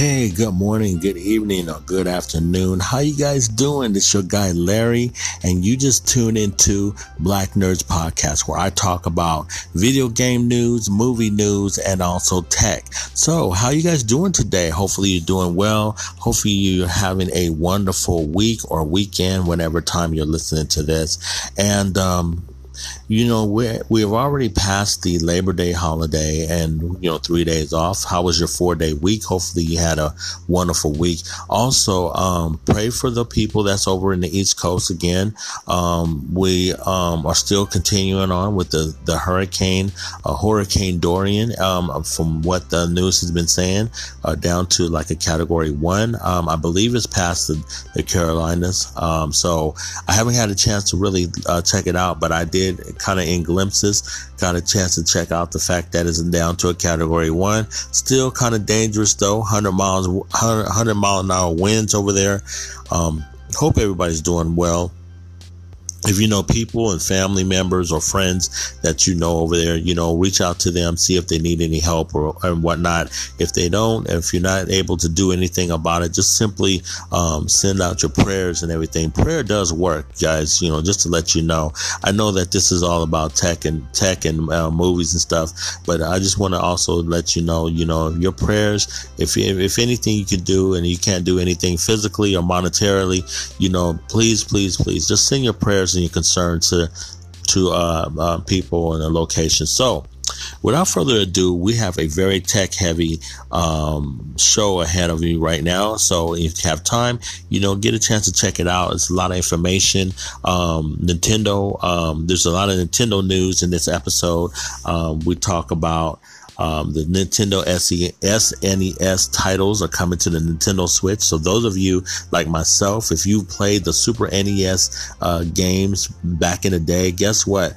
Hey, good morning, good evening, or good afternoon. How you guys doing? This your guy Larry, and you just tune into Black Nerds Podcast, where I talk about video game news, movie news, and also tech. So, how you guys doing today? Hopefully, you're doing well. Hopefully, you're having a wonderful week or weekend, whenever time you're listening to this. And um, you know, we we've already passed the Labor Day holiday and, you know, three days off. How was your four day week? Hopefully you had a wonderful week. Also, um, pray for the people that's over in the East Coast again. Um, we, um, are still continuing on with the, the hurricane, uh, Hurricane Dorian, um, from what the news has been saying, uh, down to like a category one. Um, I believe it's past the, the Carolinas. Um, so I haven't had a chance to really, uh, check it out, but I did kind of in glimpses. Got a chance to check out the fact that it's down to a category one. Still kind of dangerous though. 100 miles, 100, 100 mile an hour winds over there. Um, hope everybody's doing well if you know people and family members or friends that you know over there, you know, reach out to them, see if they need any help or and whatnot. If they don't, if you're not able to do anything about it, just simply um, send out your prayers and everything. Prayer does work, guys. You know, just to let you know. I know that this is all about tech and tech and uh, movies and stuff, but I just want to also let you know, you know, your prayers. If if anything you can do and you can't do anything physically or monetarily, you know, please, please, please, just send your prayers and your concern to to uh, uh, people in a location. So, without further ado, we have a very tech heavy um, show ahead of you right now. So, if you have time, you know, get a chance to check it out. It's a lot of information. Um, Nintendo, um, there's a lot of Nintendo news in this episode. Um, we talk about um, the Nintendo SNES titles are coming to the Nintendo Switch. So those of you like myself, if you played the Super NES uh, games back in the day, guess what?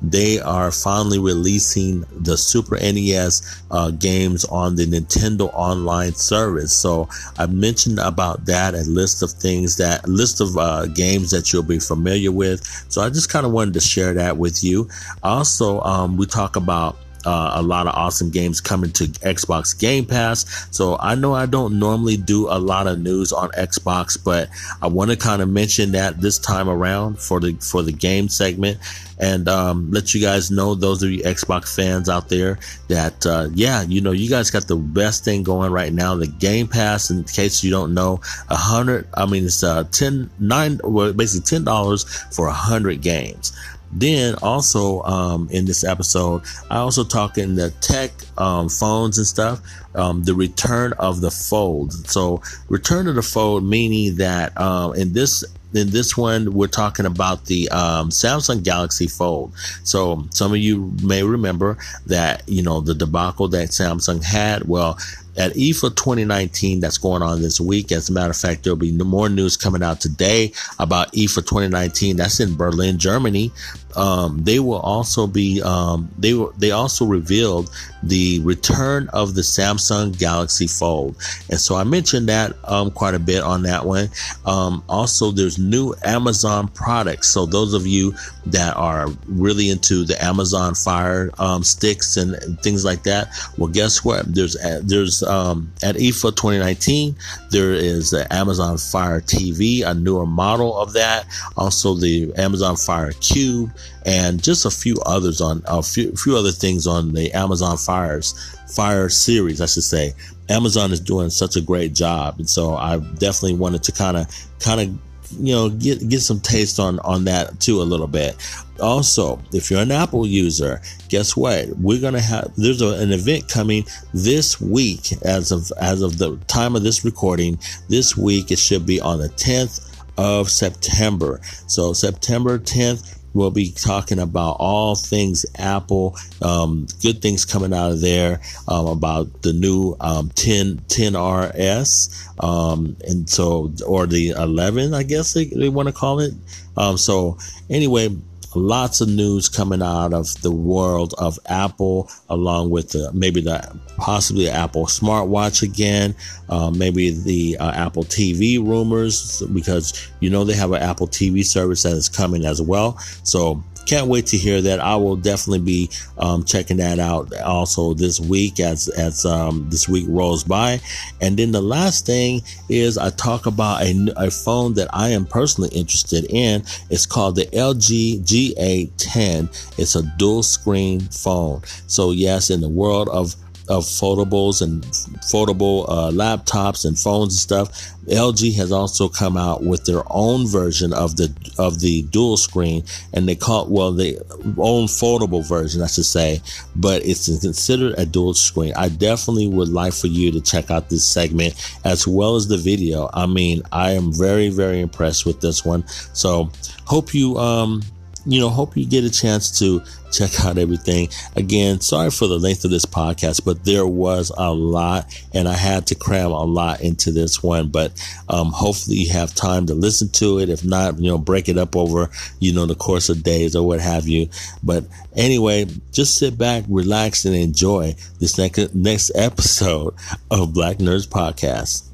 They are finally releasing the Super NES uh, games on the Nintendo Online service. So I mentioned about that, a list of things that, list of uh, games that you'll be familiar with. So I just kind of wanted to share that with you. Also, um, we talk about uh, a lot of awesome games coming to Xbox Game Pass. So I know I don't normally do a lot of news on Xbox, but I want to kind of mention that this time around for the for the game segment and um, let you guys know those of you Xbox fans out there that uh, yeah, you know you guys got the best thing going right now. The Game Pass, in case you don't know, a hundred. I mean, it's uh, ten nine, well, basically ten dollars for a hundred games. Then also um, in this episode, I also talk in the tech um, phones and stuff. Um, the return of the fold. So return of the fold meaning that um, in this in this one we're talking about the um, Samsung Galaxy Fold. So some of you may remember that you know the debacle that Samsung had. Well, at IFA 2019 that's going on this week. As a matter of fact, there'll be more news coming out today about IFA 2019. That's in Berlin, Germany. Um, they will also be um, they were they also revealed the return of the Samsung Galaxy Fold, and so I mentioned that um, quite a bit on that one. Um, also, there's new Amazon products. So those of you that are really into the Amazon Fire um, sticks and, things like that, well, guess what? There's there's um, at IFA 2019 there is the Amazon Fire TV, a newer model of that. Also, the Amazon Fire Cube and just a few others on a few, few other things on the Amazon Fires Fire series, I should say. Amazon is doing such a great job, and so I definitely wanted to kind of kind of you know get get some taste on on that too a little bit. Also if you're an apple user guess what? We're gonna have there's a, an event coming this week as of as of the time of this recording. This week it should be on the 10th of september. So september 10th We'll be talking about all things Apple, um, good things coming out of there, um, about the new um, 10, 10RS, um, and so, or the 11, I guess they, they want to call it. Um, so, anyway, lots of news coming out of the world of Apple, along with the, maybe the possibly Apple smartwatch again, uh, maybe the uh, Apple TV rumors, because you know they have an Apple TV service that is coming as well. So can't wait to hear that. I will definitely be um, checking that out also this week as as um, this week rolls by. And then the last thing is I talk about a, a phone that I am personally interested in. It's called the LG G810. It's a dual screen phone. So yes, in the world of of foldables and foldable uh, laptops and phones and stuff. LG has also come out with their own version of the of the dual screen, and they call it, well the own foldable version, I should say, but it's considered a dual screen. I definitely would like for you to check out this segment as well as the video. I mean, I am very very impressed with this one. So hope you um you know, hope you get a chance to check out everything. Again, sorry for the length of this podcast, but there was a lot and I had to cram a lot into this one. But um, hopefully you have time to listen to it. If not, you know, break it up over, you know, the course of days or what have you. But anyway, just sit back, relax, and enjoy this next, next episode of Black Nerds Podcast.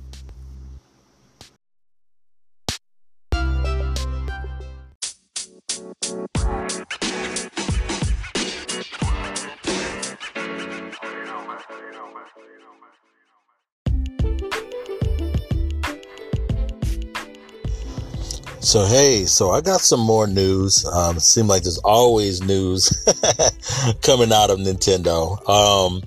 So hey, so I got some more news. Um, it seems like there's always news coming out of Nintendo. Um,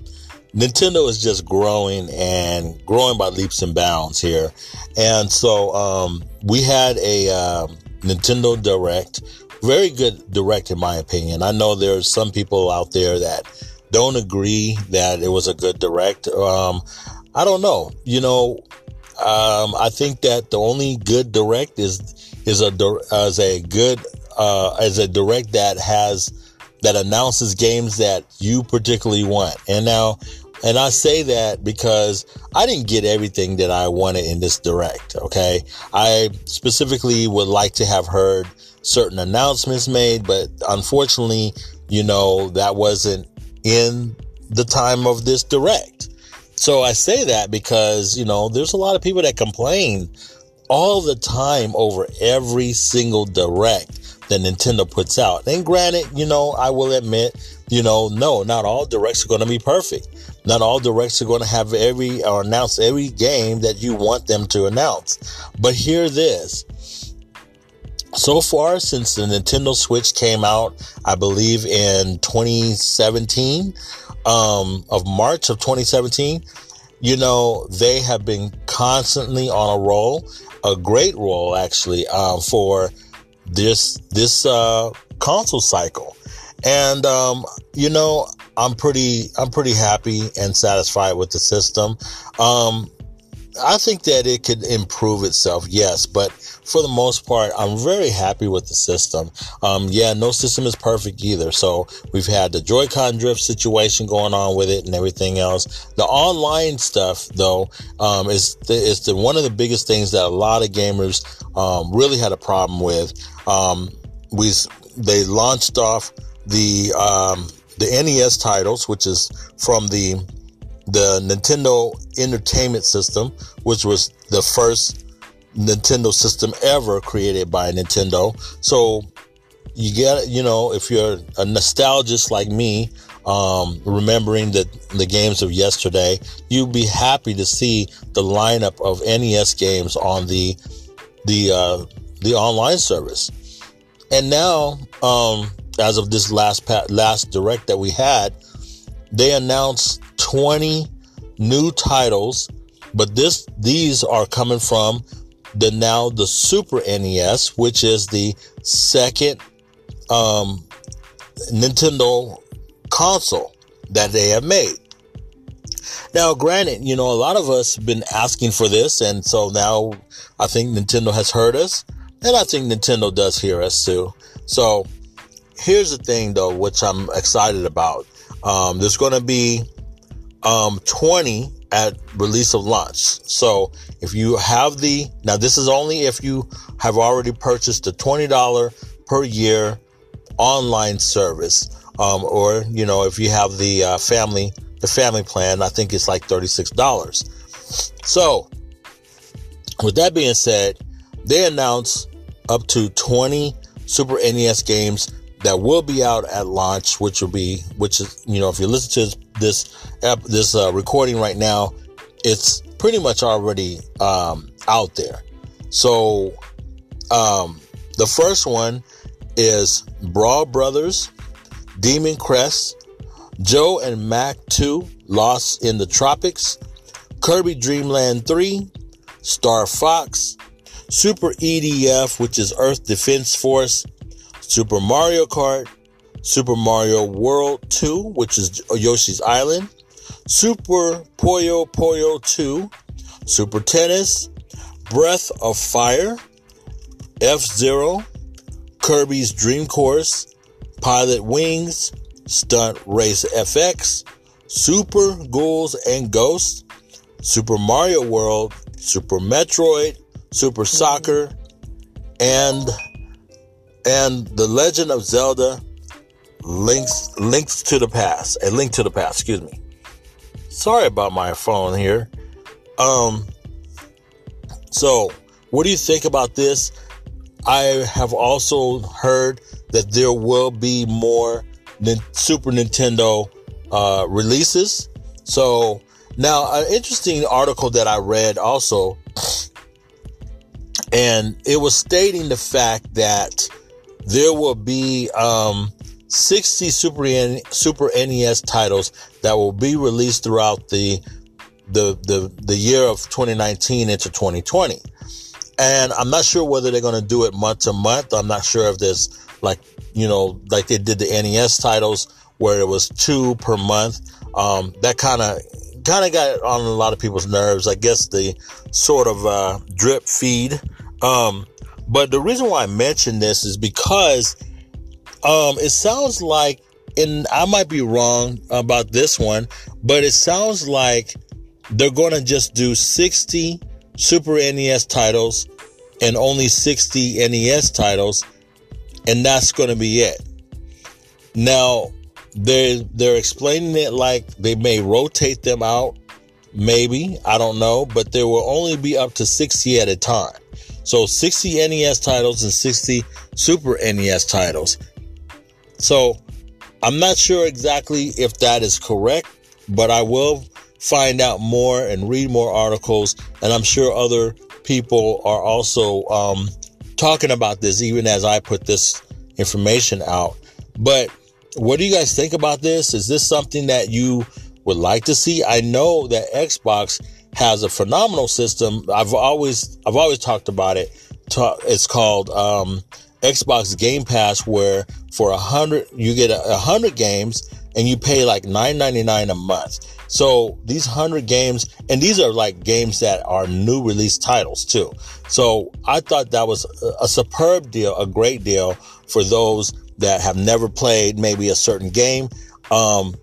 Nintendo is just growing and growing by leaps and bounds here. And so um, we had a uh, Nintendo Direct, very good Direct in my opinion. I know there's some people out there that don't agree that it was a good Direct. Um, I don't know. You know, um, I think that the only good Direct is is a as a good uh, as a direct that has that announces games that you particularly want. And now, and I say that because I didn't get everything that I wanted in this direct. Okay, I specifically would like to have heard certain announcements made, but unfortunately, you know, that wasn't in the time of this direct. So I say that because, you know, there's a lot of people that complain all the time over every single direct that Nintendo puts out. And granted, you know, I will admit, you know, no, not all directs are going to be perfect. Not all directs are going to have every or announce every game that you want them to announce. But hear this. So far, since the Nintendo Switch came out, I believe in 2017, um, of March of 2017, you know, they have been constantly on a roll a great role actually uh, for this this uh, console cycle, and um, you know I'm pretty I'm pretty happy and satisfied with the system. Um, I think that it could improve itself, yes, but for the most part, I'm very happy with the system. Um, yeah, no system is perfect either. So we've had the Joy-Con drift situation going on with it and everything else. The online stuff, though, um, is the, is the one of the biggest things that a lot of gamers um, really had a problem with. Um, we they launched off the um, the NES titles, which is from the the Nintendo Entertainment System, which was the first Nintendo system ever created by Nintendo. So you get, you know, if you're a nostalgist like me, um, remembering the, the games of yesterday, you'd be happy to see the lineup of NES games on the, the, uh, the online service. And now, um, as of this last, last direct that we had, they announced 20 new titles, but this these are coming from the now the Super NES, which is the second um, Nintendo console that they have made. Now, granted, you know, a lot of us have been asking for this, and so now I think Nintendo has heard us, and I think Nintendo does hear us too. So, here's the thing, though, which I'm excited about. Um, there's going to be um, 20 at release of launch. So if you have the, now this is only if you have already purchased the $20 per year online service. Um, or, you know, if you have the uh, family, the family plan, I think it's like $36. So with that being said, they announced up to 20 Super NES games that will be out at launch, which will be, which is, you know, if you listen to this, this, uh, recording right now, it's pretty much already um, out there. So, um, the first one is Brawl Brothers, Demon Crest, Joe and Mac 2, Lost in the Tropics, Kirby Dreamland 3, Star Fox, Super EDF, which is Earth Defense Force, Super Mario Kart, Super Mario World 2, which is Yoshi's Island, Super Puyo Puyo 2, Super Tennis, Breath of Fire, F Zero, Kirby's Dream Course, Pilot Wings, Stunt Race FX, Super Ghouls and Ghosts, Super Mario World, Super Metroid, Super Soccer, and and The Legend of Zelda links links to the past. A link to the past, excuse me. Sorry about my phone here. Um so what do you think about this? I have also heard that there will be more Super Nintendo uh, releases. So now an interesting article that I read also, and it was stating the fact that there will be um, 60 Super, N- Super NES titles that will be released throughout the the the the year of 2019 into 2020. And I'm not sure whether they're going to do it month to month. I'm not sure if there's like, you know, like they did the NES titles where it was two per month. Um, that kind of kind of got on a lot of people's nerves. I guess the sort of uh, drip feed. Um, but the reason why I mention this is because um, it sounds like, and I might be wrong about this one, but it sounds like they're going to just do 60 Super NES titles and only 60 NES titles, and that's going to be it. Now, they're, they're explaining it like they may rotate them out, maybe, I don't know, but there will only be up to 60 at a time. So 60 NES titles and 60 Super NES titles. So I'm not sure exactly if that is correct, but I will find out more and read more articles. And I'm sure other people are also um, talking about this, even as I put this information out. But what do you guys think about this? Is this something that you would like to see? I know that Xbox has a phenomenal system. I've always I've always talked about it. It's called um, Xbox Game Pass, where for a hundred you get a hundred games and you pay like nine ninety nine a month. So these hundred games, and these are like games that are new release titles too. So I thought that was a, superb deal, a great deal for those that have never played maybe a certain game. Um,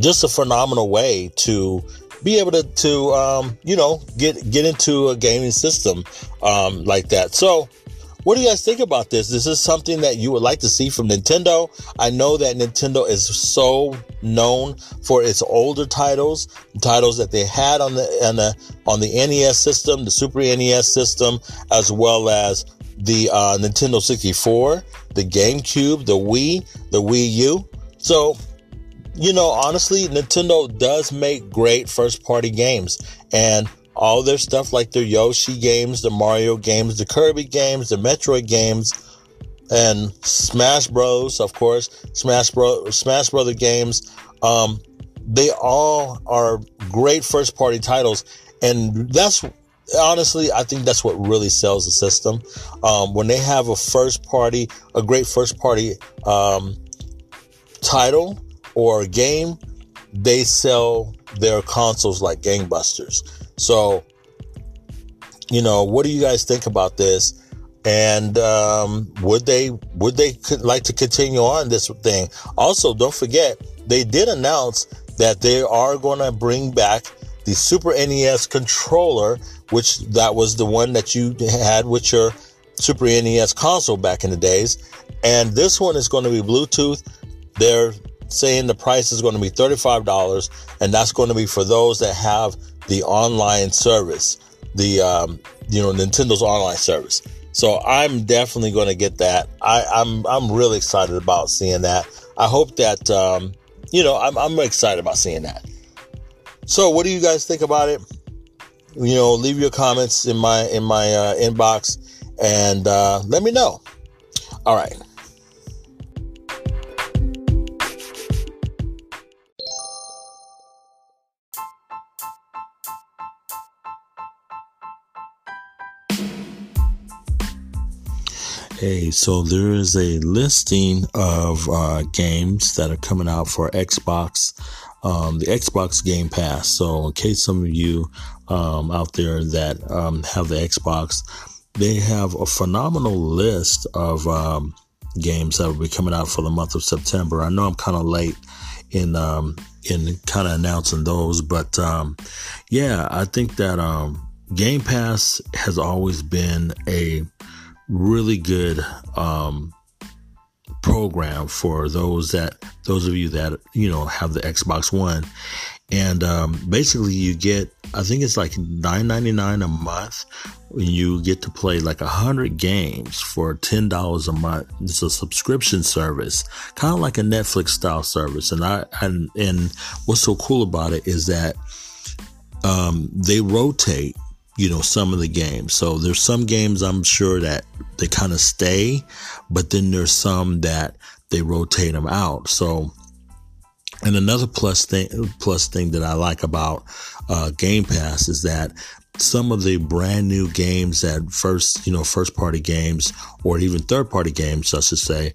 just a phenomenal way to be able to, to um, you know, get get into a gaming system um, like that. So what do you guys think about this? This is something that you would like to see from Nintendo. I know that Nintendo is so known for its older titles, titles that they had on the on the on the NES system, the Super NES system, as well as the uh, Nintendo 64, the GameCube, the Wii, the Wii U. So, you know, honestly, Nintendo does make great first party games and all their stuff like their Yoshi games, the Mario games, the Kirby games, the Metroid games, and Smash Bros. Of course, Smash Bro, Smash Brother games. Um, they all are great first party titles, and that's honestly, I think that's what really sells the system. Um, when they have a first party, a great first party um, title or a game, they sell their consoles like gangbusters. So, you know, what do you guys think about this? And um, would they would they like to continue on this thing? Also, don't forget they did announce that they are going to bring back the Super NES controller, which that was the one that you had with your Super NES console back in the days. And this one is going to be Bluetooth. They're saying the price is going to be $35, and that's going to be for those that have the online service, the um, you know Nintendo's online service. So I'm definitely going to get that. I, I'm I'm really excited about seeing that. I hope that um, you know I'm I'm excited about seeing that. So what do you guys think about it? You know, leave your comments in my in my uh, inbox and uh, let me know. All right. Hey, so there is a listing of uh, games that are coming out for Xbox, um, the Xbox Game Pass. So, in case some of you um, out there that um, have the Xbox, they have a phenomenal list of um, games that will be coming out for the month of September. I know I'm kind of late in um, in kind of announcing those, but um, yeah, I think that Game Pass has always been a really good um, program for those that those of you that you know have the Xbox One, and um, basically you get I think it's like nine ninety nine a month. and You get to play like a hundred games for ten dollars a month. It's a subscription service, kind of like a Netflix style service. And I and and what's so cool about it is that um, they rotate you know, some of the games. So there's some games I'm sure that they kind of stay, but then there's some that they rotate them out. So, and another plus thing, plus thing that I like about uh, Game Pass is that some of the brand new games that first, you know, first party games or even third party games, I should say,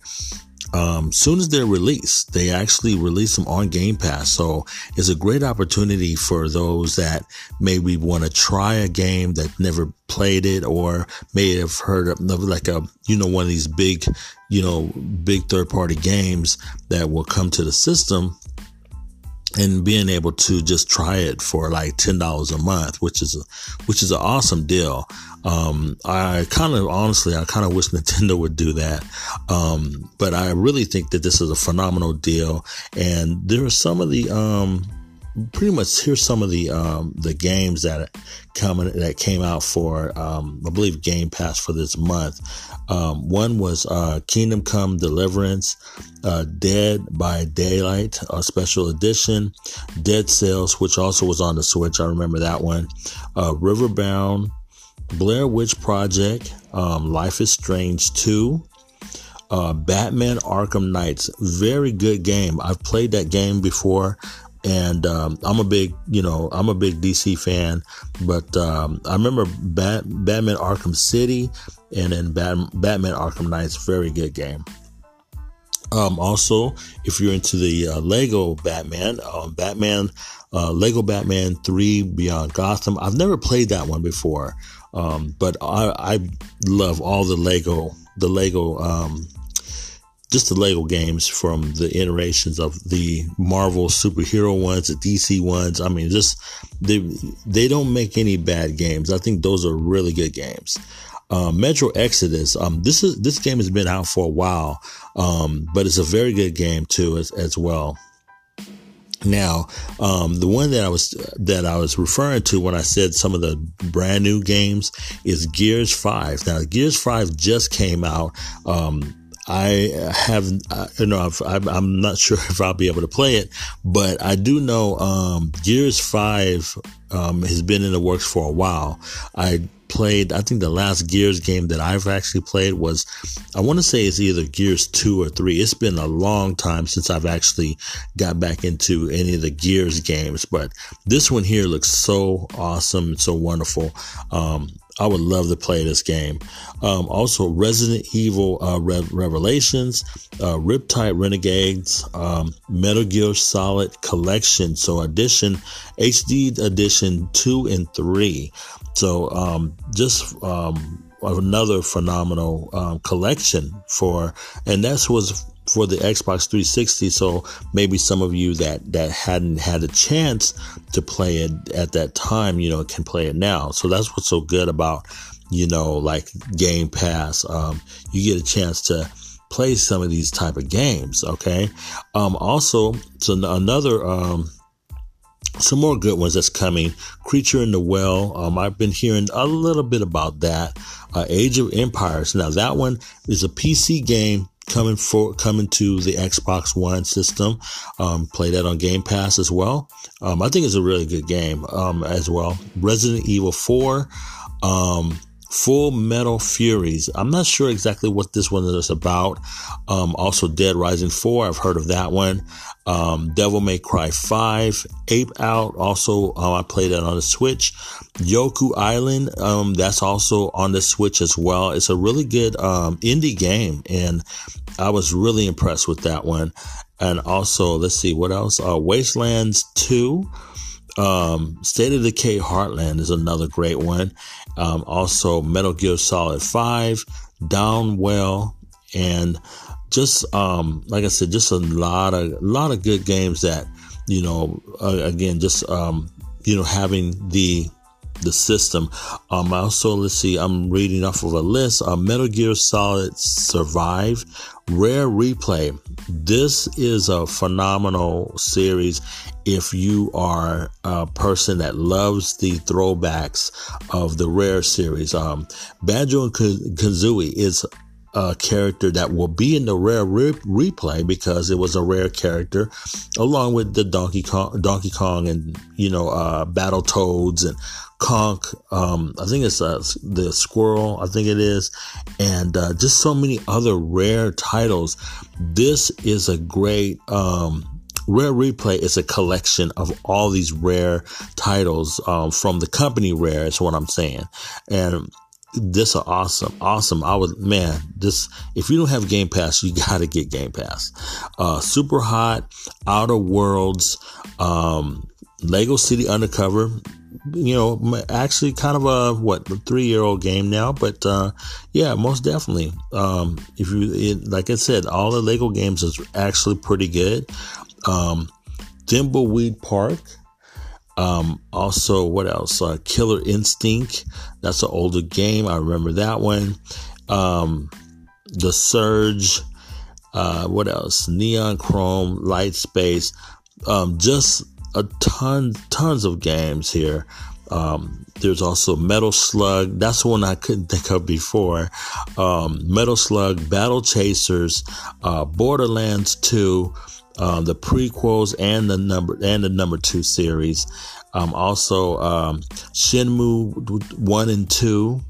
um, soon as they're released, they actually release them on Game Pass. So it's a great opportunity for those that maybe want to try a game that never played it or may have heard of like a, you know, one of these big, you know, big third party games that will come to the system and being able to just try it for like ten dollars a month, which is a, which is an awesome deal. Um, I kind of honestly, I kind of wish Nintendo would do that, um, but I really think that this is a phenomenal deal. And there are some of the um, pretty much here's some of the um, the games that coming that came out for um, I believe Game Pass for this month. Um, one was uh, Kingdom Come Deliverance, uh, Dead by Daylight, a special edition, Dead Cells, which also was on the Switch. I remember that one. Uh, Riverbond, Blair Witch Project, um, Life is Strange 2. Uh, Batman Arkham Knights, very good game. I've played that game before and um, I'm a big, you know, I'm a big DC fan. But um, I remember Bat- Batman Arkham City and then Bat- Batman Arkham Knights, very good game. Um, also, if you're into the uh, Lego Batman, um, Batman, uh, Lego Batman 3 Beyond Gotham, I've never played that one before, um, but I, I, love all the Lego, the Lego um, just the Lego games from the iterations of the Marvel superhero ones, the DC ones. I mean, just they they don't make any bad games. I think those are really good games. Uh, Metro Exodus. Um, this is this game has been out for a while, um, but it's a very good game too as, as well. Now, um, the one that I was that I was referring to when I said some of the brand new games is Gears Five. Now, Gears Five just came out. Um, I have, you know, i am not sure if I'll be able to play it, but I do know um, Gears 5 um, has been in the works for a while. I played, I think the last Gears game that I've actually played was, I want to say it's either Gears 2 or 3. It's been a long time since I've actually got back into any of the Gears games, but this one here looks so awesome and so wonderful. Um, I would love to play this game. Um, also, Resident Evil uh, Re- Revelations, uh, Riptide Renegades, um, Metal Gear Solid Collection. So, edition, HD edition two and three. So, um, just um, another phenomenal um, collection for, and that's was for the Xbox 360. So maybe some of you that, that hadn't had a chance to play it at that time, you know, can play it now. So that's what's so good about, you know, like Game Pass. Um, you get a chance to play some of these type of games. Okay. Um, also, so another, um, some more good ones that's coming. Creature in the Well. Um, I've been hearing a little bit about that. Uh, Age of Empires. Now that one is a PC game coming for coming to the Xbox One system. Um, play that on Game Pass as well. Um, I think it's a really good game um, as well. Resident Evil Four. Um, Full Metal Furies. I'm not sure exactly what this one is about. Um, also, Dead Rising 4. I've heard of that one. Um, Devil May Cry 5. Ape Out. Also, uh, I played that on the Switch. Yoku Island. Um, that's also on the Switch as well. It's a really good um, indie game, and I was really impressed with that one. And also, let's see what else. Uh, Wastelands 2. Um, State of Decay Heartland is another great one. Um, also, Metal Gear Solid 5, Downwell, and just um, like I said, just a lot of lot of good games that you know. Uh, again, just um, you know, having the the system. Um, also, let's see, I'm reading off of a list. Uh, Metal Gear Solid Survive, Rare Replay. This is a phenomenal series if you are a person that loves the throwbacks of the Rare series. Um, Banjo and Kazooie is a character that will be in the rare re- replay because it was a rare character, along with the Donkey Kong, Donkey Kong, and you know, uh, Battle Toads and Conk. Um, I think it's uh, the Squirrel. I think it is, and uh, just so many other rare titles. This is a great. Um, Rare Replay is a collection of all these rare titles um, from the company Rare. Is what I'm saying, and this are awesome, awesome. I would, man, this, if you don't have Game Pass, you got to get Game Pass. Uh, Super Hot, Outer Worlds, um, Lego City Undercover, you know, actually kind of a, what, three year old game now, but, uh, yeah, most definitely. Um, if you, it, like I said, all the Lego games is actually pretty good. Um, Thimbleweed Park, um, also, what else? Uh, Killer Instinct. That's an older game. I remember that one. Um, the Surge. Uh, what else? Neon Chrome, Light Space. Um, just a ton, tons of games here. Um, there's also Metal Slug. That's one I couldn't think of before. Um, Metal Slug, Battle Chasers, uh, Borderlands 2, um, the prequels and the number and the number two series. Um, also, um, one and two,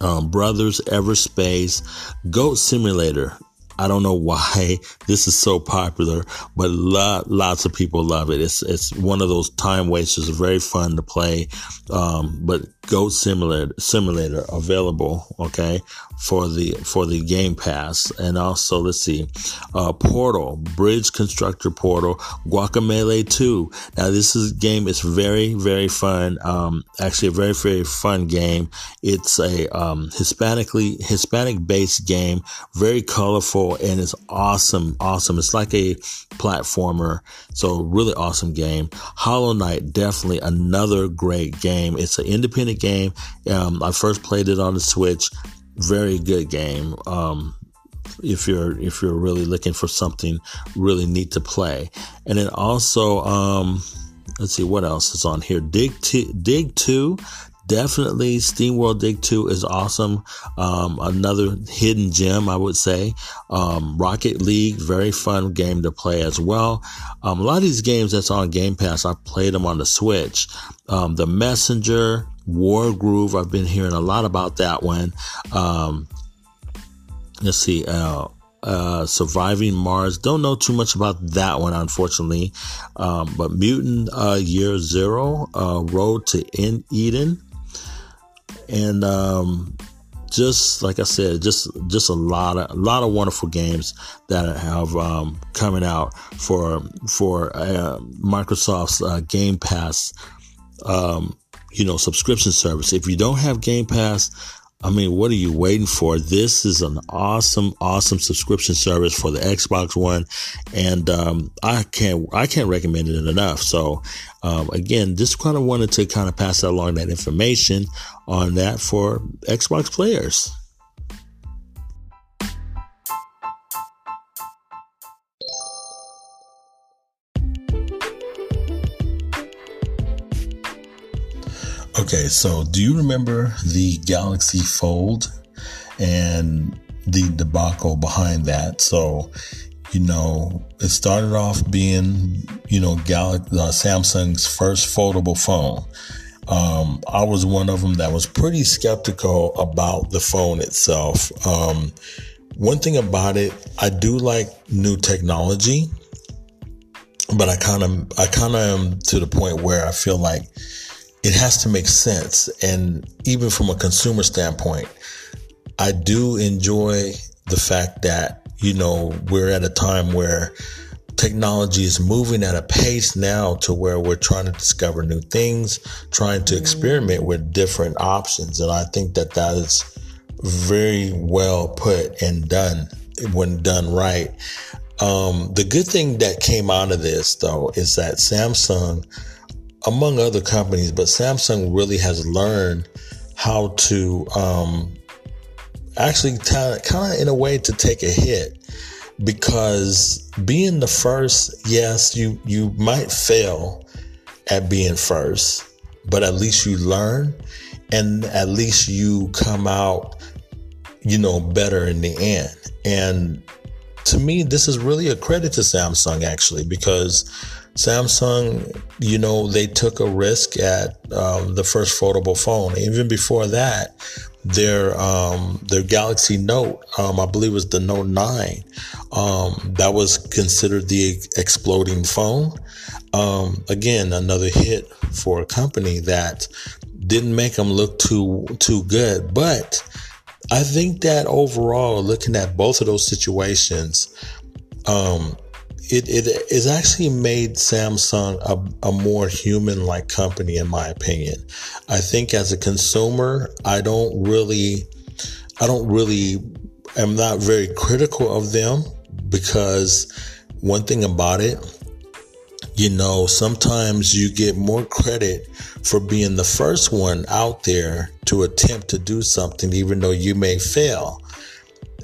um, Brothers Everspace, Goat Simulator. I don't know why this is so popular, but lot, lots of people love it. It's it's one of those time wasters. Very fun to play. Um, but Goat Simulator Simulator available. Okay, for the for the Game Pass, and also let's see, uh, Portal, Bridge Constructor Portal, Guacamelee 2. Now this is game is very very fun. Um, actually a very very fun game. It's a um, Hispanically Hispanic based game, very colorful and it's awesome, awesome. It's like a platformer, so really awesome game. Hollow Knight, definitely another great game. It's an independent game. Um, I first played it on the Switch very good game. Um, if you're if you're really looking for something really neat to play, and then also um, let's see what else is on here. Dig t- Dig Two, definitely SteamWorld Dig 2 is awesome. Um, another hidden gem, I would say. Um, Rocket League, very fun game to play as well. Um, a lot of these games that's on Game Pass, I played them on the Switch. Um, the Messenger, War Groove, I've been hearing a lot about that one. Um, let's see. Uh, uh, Surviving Mars. Don't know too much about that one, unfortunately. Um, but Mutant uh, Year Zero, uh, Road to in Eden, and um, just like I said, just just a lot of a lot of wonderful games that have um, coming out for for uh, Microsoft's uh, Game Pass um, you know, subscription service. If you don't have Game Pass, I mean, what are you waiting for? This is an awesome, awesome subscription service for the Xbox One, and um, I can't, I can't recommend it enough. So, um, again, just kind of wanted to kind of pass along that information on that for Xbox players. Okay, so do you remember the Galaxy Fold and the debacle behind that? So, you know, it started off being, you know, Gal- uh, Samsung's first foldable phone. Um, I was one of them that was pretty skeptical about the phone itself. Um, one thing about it, I do like new technology, but I kind of, I kind of am to the point where I feel like it has to make sense. And even from a consumer standpoint, I do enjoy the fact that, you know, we're at a time where technology is moving at a pace now to where we're trying to discover new things, trying to experiment with different options. And I think that that is very well put and done when done right. Um, the good thing that came out of this though is that Samsung, among other companies, but Samsung really has learned how to, um, actually kind of in a way to take a hit because being the first, yes, you, you might fail at being first, but at least you learn and at least you come out, you know, better in the end. And to me, this is really a credit to Samsung actually, because Samsung, you know, they took a risk at um, the first foldable phone. Even before that, their um, their Galaxy Note, um, I believe was the Note Nine, um, that was considered the exploding phone. Um, again, another hit for a company that didn't make them look too too good, but I think that overall, looking at both of those situations, um, it, it is actually made Samsung a, a more human like company, in my opinion. I think as a consumer, I don't really, I don't really, am not very critical of them because one thing about it, you know, sometimes you get more credit for being the first one out there to attempt to do something, even though you may fail,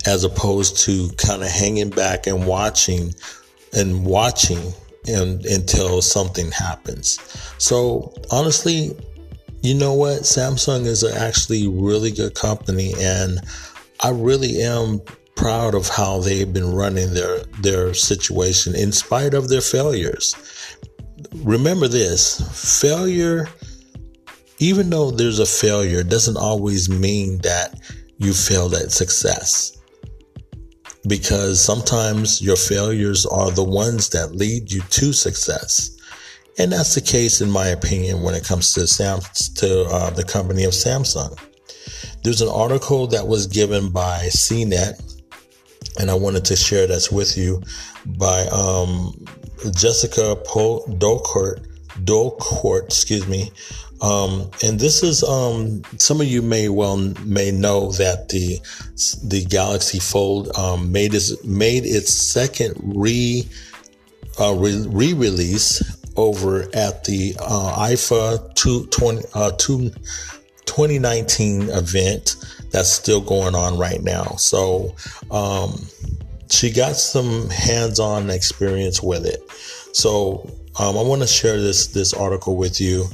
as opposed to kind of hanging back and watching and watching and, until something happens. So honestly, you know what? Samsung is actually really good company and I really am proud of how they've been running their their situation in spite of their failures. Remember this, failure even though there's a failure doesn't always mean that you failed at success because sometimes your failures are the ones that lead you to success. And that's the case, in my opinion, when it comes to Sam, to uh, the company of Samsung. There's an article that was given by CNET, and I wanted to share this with you by um, Jessica Dolcourt, Dolcourt, excuse me, um, and this is um, some of you may well may know that the the Galaxy Fold um, made its made its second re uh, re release over at the uh, IFA 20, uh, 2019 event that's still going on right now. So um, she got some hands-on experience with it. So um, I want to share this this article with you.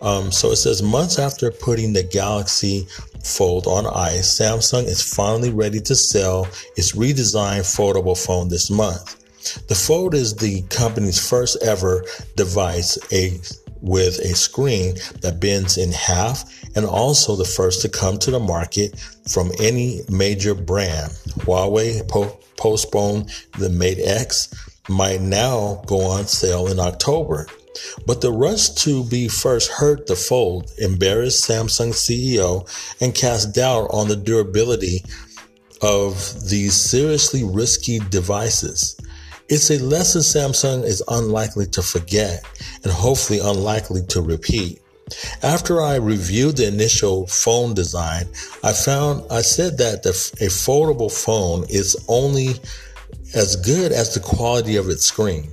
Um, so it says months after putting the Galaxy Fold on ice, Samsung is finally ready to sell its redesigned foldable phone this month. The Fold is the company's first ever device a, with a screen that bends in half and also the first to come to the market from any major brand. Huawei po- postponed the Mate X might now go on sale in October. But the rush to be first hurt the fold, embarrassed Samsung CEO, and cast doubt on the durability of these seriously risky devices. It's a lesson Samsung is unlikely to forget and hopefully unlikely to repeat. After I reviewed the initial phone design, I found I said that the, a foldable phone is only as good as the quality of its screen.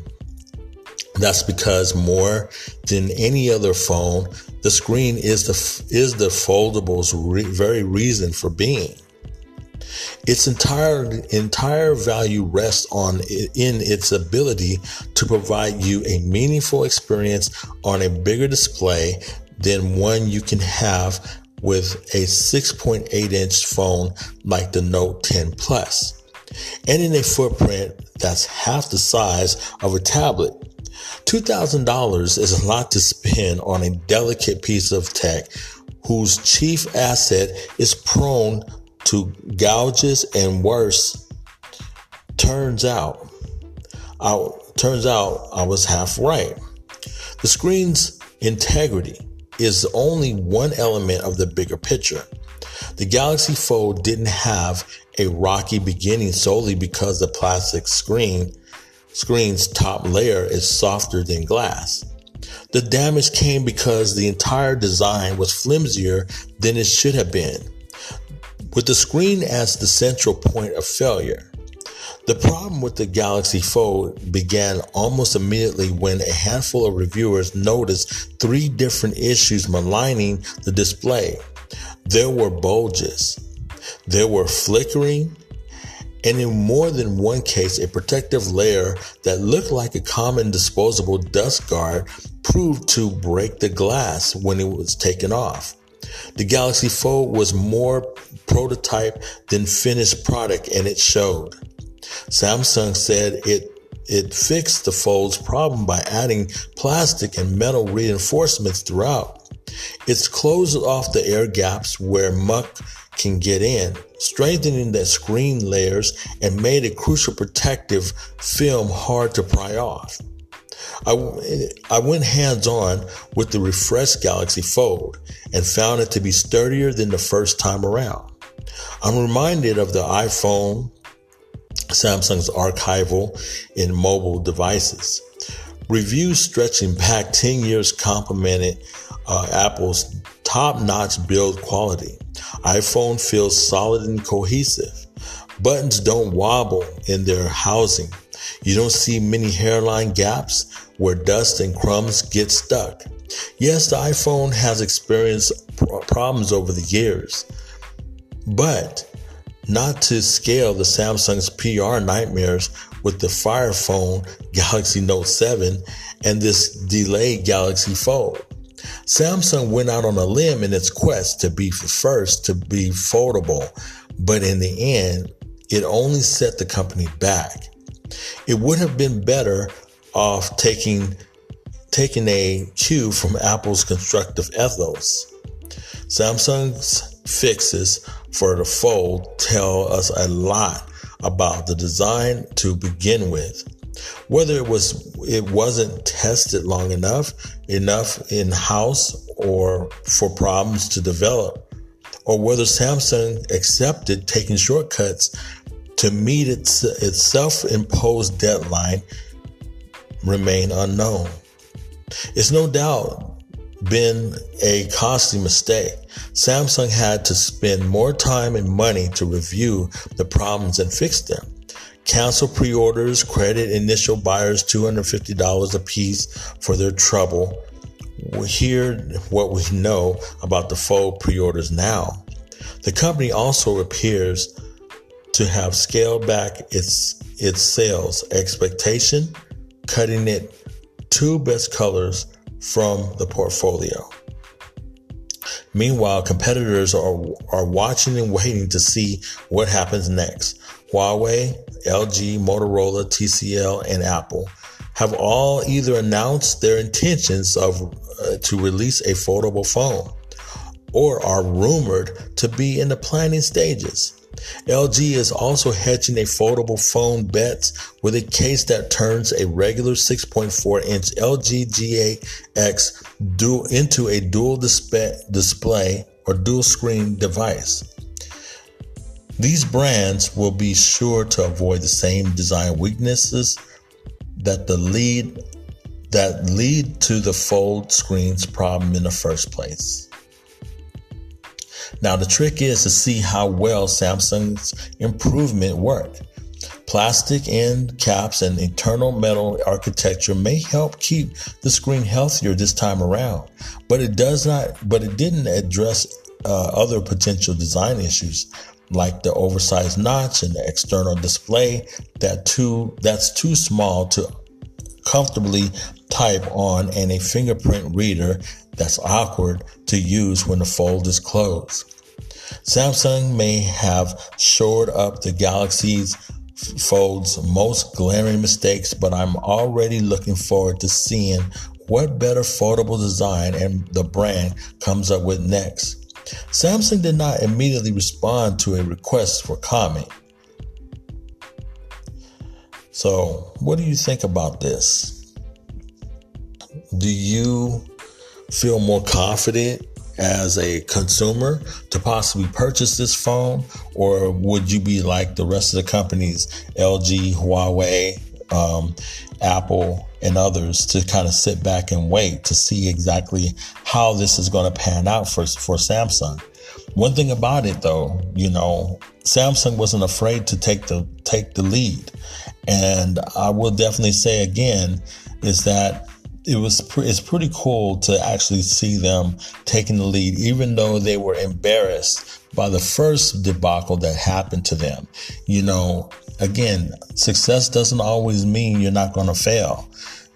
That's because more than any other phone, the screen is the is the foldable's re- very reason for being. Its entire entire value rests on in its ability to provide you a meaningful experience on a bigger display than one you can have with a 6.8 inch phone like the Note 10 Plus, and in a footprint that's half the size of a tablet. $2,000 is a lot to spend on a delicate piece of tech whose chief asset is prone to gouges and worse. Turns out, I, turns out I was half right. The screen's integrity is only one element of the bigger picture. The Galaxy Fold didn't have a rocky beginning solely because the plastic screen screen's top layer is softer than glass. The damage came because the entire design was flimsier than it should have been, with the screen as the central point of failure. The problem with the Galaxy Fold began almost immediately when a handful of reviewers noticed three different issues maligning the display. There were bulges, there were flickering, and in more than one case, a protective layer that looked like a common disposable dust guard proved to break the glass when it was taken off. The Galaxy Fold was more prototype than finished product and it showed. Samsung said it it fixed the Fold's problem by adding plastic and metal reinforcements throughout. It's closed off the air gaps where muck can get in, strengthening the screen layers and made a crucial protective film hard to pry off. I, I went hands on with the refreshed Galaxy Fold and found it to be sturdier than the first time around. I'm reminded of the iPhone Samsung's archival in mobile devices. Reviews stretching back 10 years complimented uh, Apple's top notch build quality. iPhone feels solid and cohesive. Buttons don't wobble in their housing. You don't see many hairline gaps where dust and crumbs get stuck. Yes, the iPhone has experienced problems over the years, but not to scale the Samsung's PR nightmares with the Fire Phone Galaxy Note 7 and this delayed Galaxy Fold. Samsung went out on a limb in its quest to be first to be foldable, but in the end, it only set the company back. It would have been better off taking taking a cue from Apple's constructive ethos. Samsung's fixes for the fold tell us a lot about the design to begin with. Whether it was it wasn't tested long enough, enough in house or for problems to develop, or whether Samsung accepted taking shortcuts to meet its, its self-imposed deadline remain unknown. It's no doubt been a costly mistake. Samsung had to spend more time and money to review the problems and fix them. Cancel pre-orders, credit initial buyers $250 a piece for their trouble. We hear what we know about the Fold pre-orders now. The company also appears to have scaled back its its sales expectation, cutting it two best colors from the portfolio. Meanwhile, competitors are, are watching and waiting to see what happens next. Huawei, LG, Motorola, TCL, and Apple have all either announced their intentions of uh, to release a foldable phone or are rumored to be in the planning stages. LG is also hedging a foldable phone bet with a case that turns a regular 6.4 inch LG G8X into a dual display or dual screen device. These brands will be sure to avoid the same design weaknesses that the lead that lead to the fold screens problem in the first place. Now, the trick is to see how well Samsung's improvement work. Plastic end caps and internal metal architecture may help keep the screen healthier this time around, but it does not, but it didn't address uh, other potential design issues like the oversized notch and the external display that too that's too small to comfortably type on and a fingerprint reader that's awkward to use when the fold is closed. Samsung may have shored up the Galaxy's Fold's most glaring mistakes, but I'm already looking forward to seeing what better foldable design and the brand comes up with next. Samsung did not immediately respond to a request for comment. So, what do you think about this? Do you feel more confident as a consumer to possibly purchase this phone, or would you be like the rest of the companies, LG, Huawei, um, Apple, and others, to kind of sit back and wait to see exactly how this is going to pan out for for Samsung? One thing about it, though, you know, Samsung wasn't afraid to take the take the lead, and I will definitely say again is that it was pre- it's pretty cool to actually see them taking the lead, even though they were embarrassed by the first debacle that happened to them. You know, again, success doesn't always mean you're not going to fail.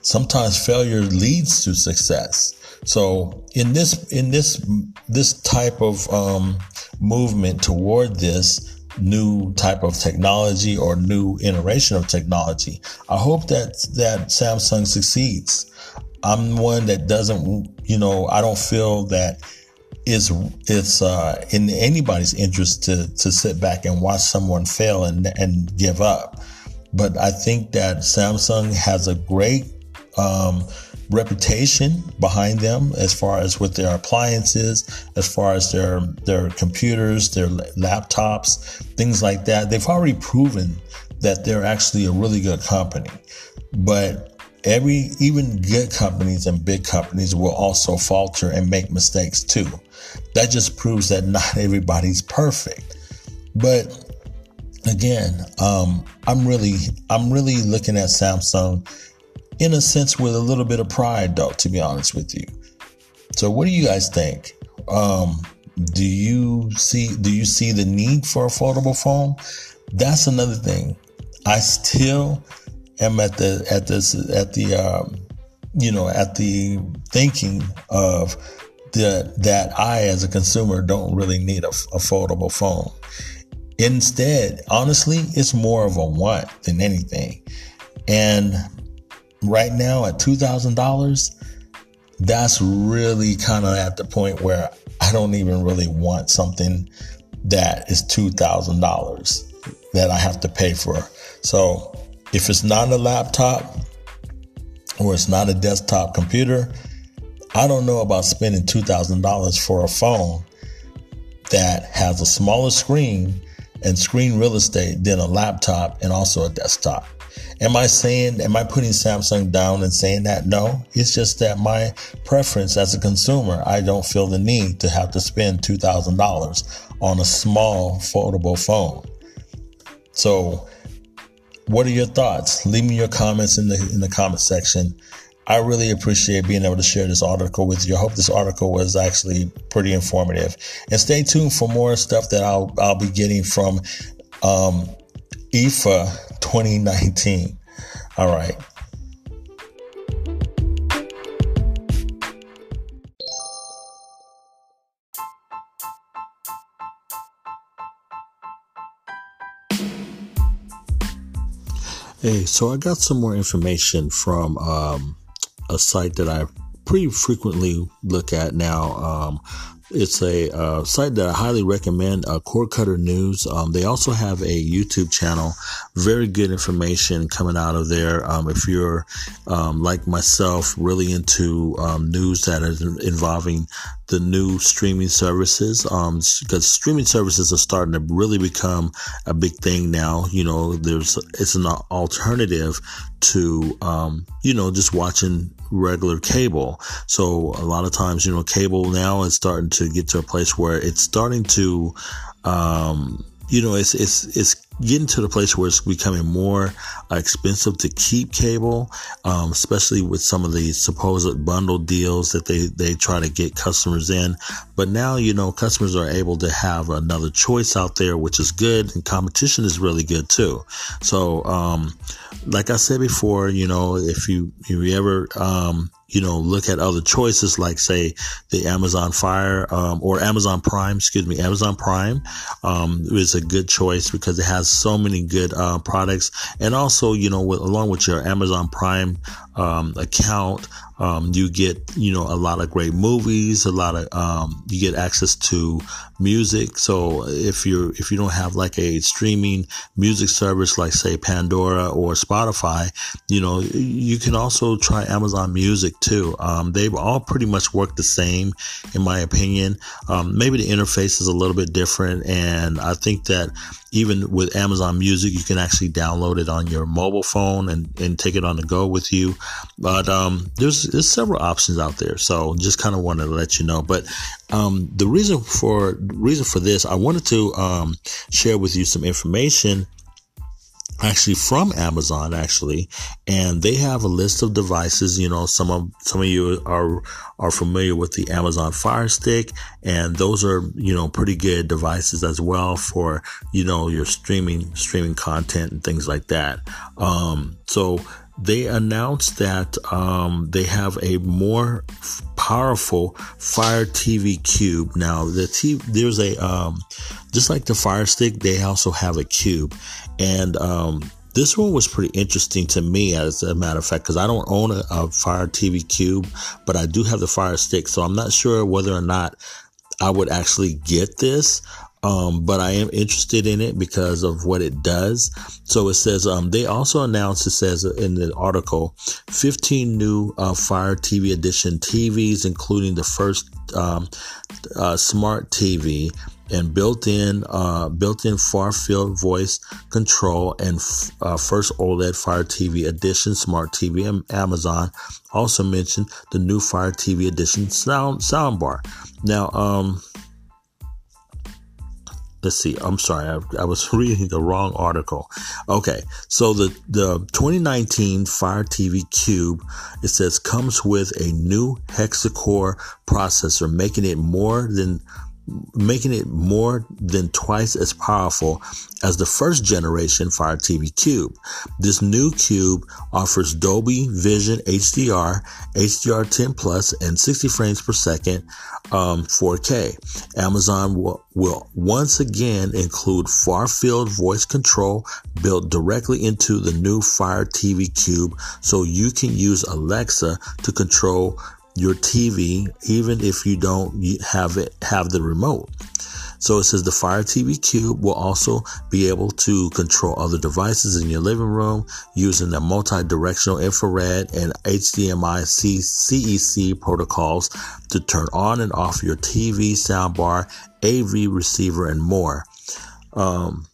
Sometimes failure leads to success. So in this in this this type of um, movement toward this new type of technology or new iteration of technology, I hope that that Samsung succeeds. I'm one that doesn't, you know, I don't feel that it's it's uh, in anybody's interest to to sit back and watch someone fail and and give up. But I think that Samsung has a great um, reputation behind them as far as with their appliances, as far as their their computers, their laptops, things like that. They've already proven that they're actually a really good company. But every even good companies and big companies will also falter and make mistakes too. That just proves that not everybody's perfect. But again, um, I'm really I'm really looking at Samsung in a sense with a little bit of pride, though, to be honest with you. So, what do you guys think? Um, do you see do you see the need for a foldable phone? That's another thing. I still am at the at this at the um, you know at the thinking of the that I as a consumer don't really need a, a foldable phone. Instead, honestly, it's more of a want than anything. And right now at $2,000, that's really kind of at the point where I don't even really want something that is $2,000 that I have to pay for. So if it's not a laptop or it's not a desktop computer, I don't know about spending $2,000 for a phone that has a smaller screen and screen real estate than a laptop and also a desktop. Am I saying, am I putting Samsung down and saying that? No, it's just that my preference as a consumer, I don't feel the need to have to spend $2,000 on a small foldable phone. So, what are your thoughts? Leave me your comments in the in the comment section. I really appreciate being able to share this article with you. I hope this article was actually pretty informative. And stay tuned for more stuff that I'll I'll be getting from um, IFA 2019. All right. Hey, so I got some more information from um, a site that I pretty frequently look at now. Um, it's a uh, site that I highly recommend, uh, Cord Cutter News. Um, they also have a YouTube channel. Very good information coming out of there. Um, if you're um, like myself, really into um, news that is involving the new streaming services, because um, streaming services are starting to really become a big thing now. You know, there's it's an alternative to um, you know just watching regular cable. So a lot of times, you know, cable now is starting to get to a place where it's starting to um, you know, it's it's it's getting to the place where it's becoming more expensive to keep cable, um, especially with some of the supposed bundle deals that they they try to get customers in. But now, you know, customers are able to have another choice out there, which is good, and competition is really good too. So, um, like I said before, you know, if you if you ever um, you know, look at other choices like say the Amazon Fire, um, or Amazon Prime, excuse me, Amazon Prime, um, is a good choice because it has so many good, uh, products. And also, you know, with, along with your Amazon Prime, um, account, um, you get, you know, a lot of great movies, a lot of, um, you get access to music. So if you're, if you don't have like a streaming music service like say Pandora or Spotify, you know, you can also try Amazon Music too. Um, they all pretty much work the same, in my opinion. Um, maybe the interface is a little bit different. And I think that even with Amazon Music, you can actually download it on your mobile phone and, and take it on the go with you. But um, there's there's several options out there, so just kind of wanted to let you know. But um, the reason for reason for this, I wanted to um, share with you some information actually from Amazon actually and they have a list of devices you know some of some of you are are familiar with the Amazon Fire Stick and those are you know pretty good devices as well for you know your streaming streaming content and things like that um so they announced that um, they have a more f- powerful Fire TV Cube. Now, the t- there's a um, just like the Fire Stick, they also have a cube, and um, this one was pretty interesting to me, as a matter of fact, because I don't own a, a, Fire TV Cube, but I do have the Fire Stick. So I'm not sure whether or not I would actually get this. Um, but I am interested in it because of what it does. So it says um, they also announced. It says in the article, 15 new uh, Fire TV Edition TVs, including the first um, uh, smart TV and built-in uh, built-in far field voice control and f- uh, first OLED Fire TV Edition smart TV. And Amazon also mentioned the new Fire TV Edition sound soundbar. Now, um, let's see. I'm sorry, I, I, was reading the wrong article. Okay, so the the 2019 Fire TV Cube it says comes with a new hexa-core processor, making it more than making it more than twice as powerful as the first generation Fire TV Cube. This new cube offers Dolby Vision HDR, HDR10 Plus, and 60 frames per second um, 4K. Amazon will, will once again include far field voice control built directly into the new Fire TV Cube so you can use Alexa to control your TV, even if you don't have it, have the remote. So it says the Fire TV Cube will also be able to control other devices in your living room using the multi-directional infrared and HDMI CEC protocols to turn on and off your TV, soundbar, AV receiver, and more. Um,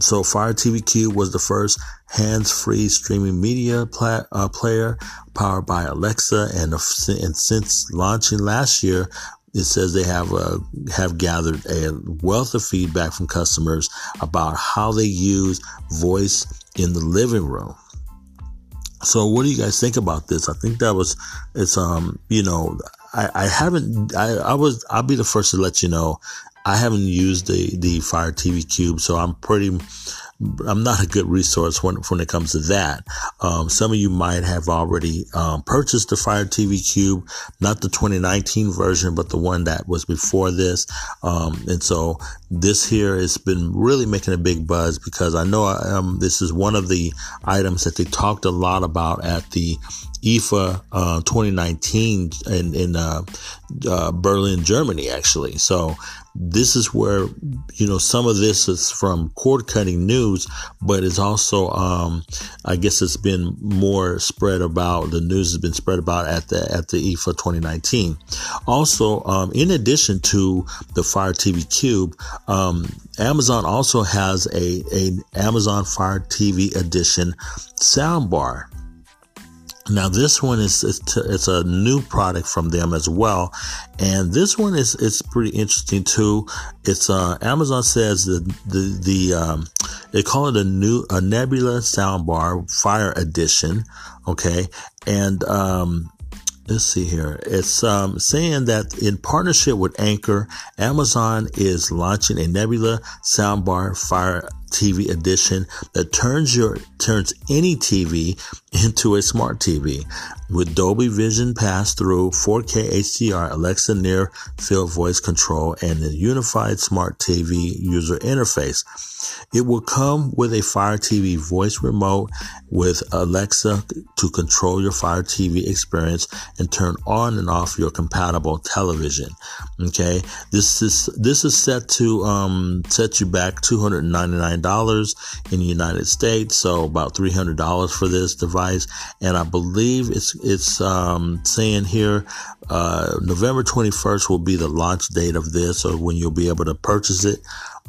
so Fire TV Cube was the first hands-free streaming media pla- uh, player powered by Alexa, and, and since launching last year, it says they have uh, have gathered a wealth of feedback from customers about how they use voice in the living room. So, what do you guys think about this? I think that was it's um you know I, I haven't I, I was I'll be the first to let you know I haven't used the the Fire TV Cube, so I'm pretty I'm not a good resource when, when it comes to that. Um, some of you might have already um, purchased the Fire TV Cube, not the 2019 version, but the one that was before this. Um, and so this here has been really making a big buzz because I know um, this is one of the items that they talked a lot about at the IFA uh, 2019 in, in uh, uh, Berlin, Germany, actually. So this is where you know some of this is from cord cutting news but it's also um, i guess it's been more spread about the news has been spread about at the at the ifa 2019 also um, in addition to the fire tv cube um, amazon also has a, a amazon fire tv edition soundbar Now this one is it's, it's, a new product from them as well, and this one is it's pretty interesting too. It's uh, Amazon says the the the um, they call it a new a Nebula soundbar Fire Edition, okay, and um, let's see here. It's um, saying that in partnership with Anker, Amazon is launching a Nebula soundbar Fire TV edition that turns your turns any TV into a smart TV with Dolby Vision pass through 4K HDR, Alexa near field voice control, and a unified smart TV user interface. It will come with a Fire TV voice remote with Alexa to control your Fire TV experience and turn on and off your compatible television. Okay, this is this is set to um, set you back two hundred ninety nine dollars in the United States, so about three hundred dollars for this device. And I believe it's it's um, saying here uh, November twenty first will be the launch date of this, or when you'll be able to purchase it.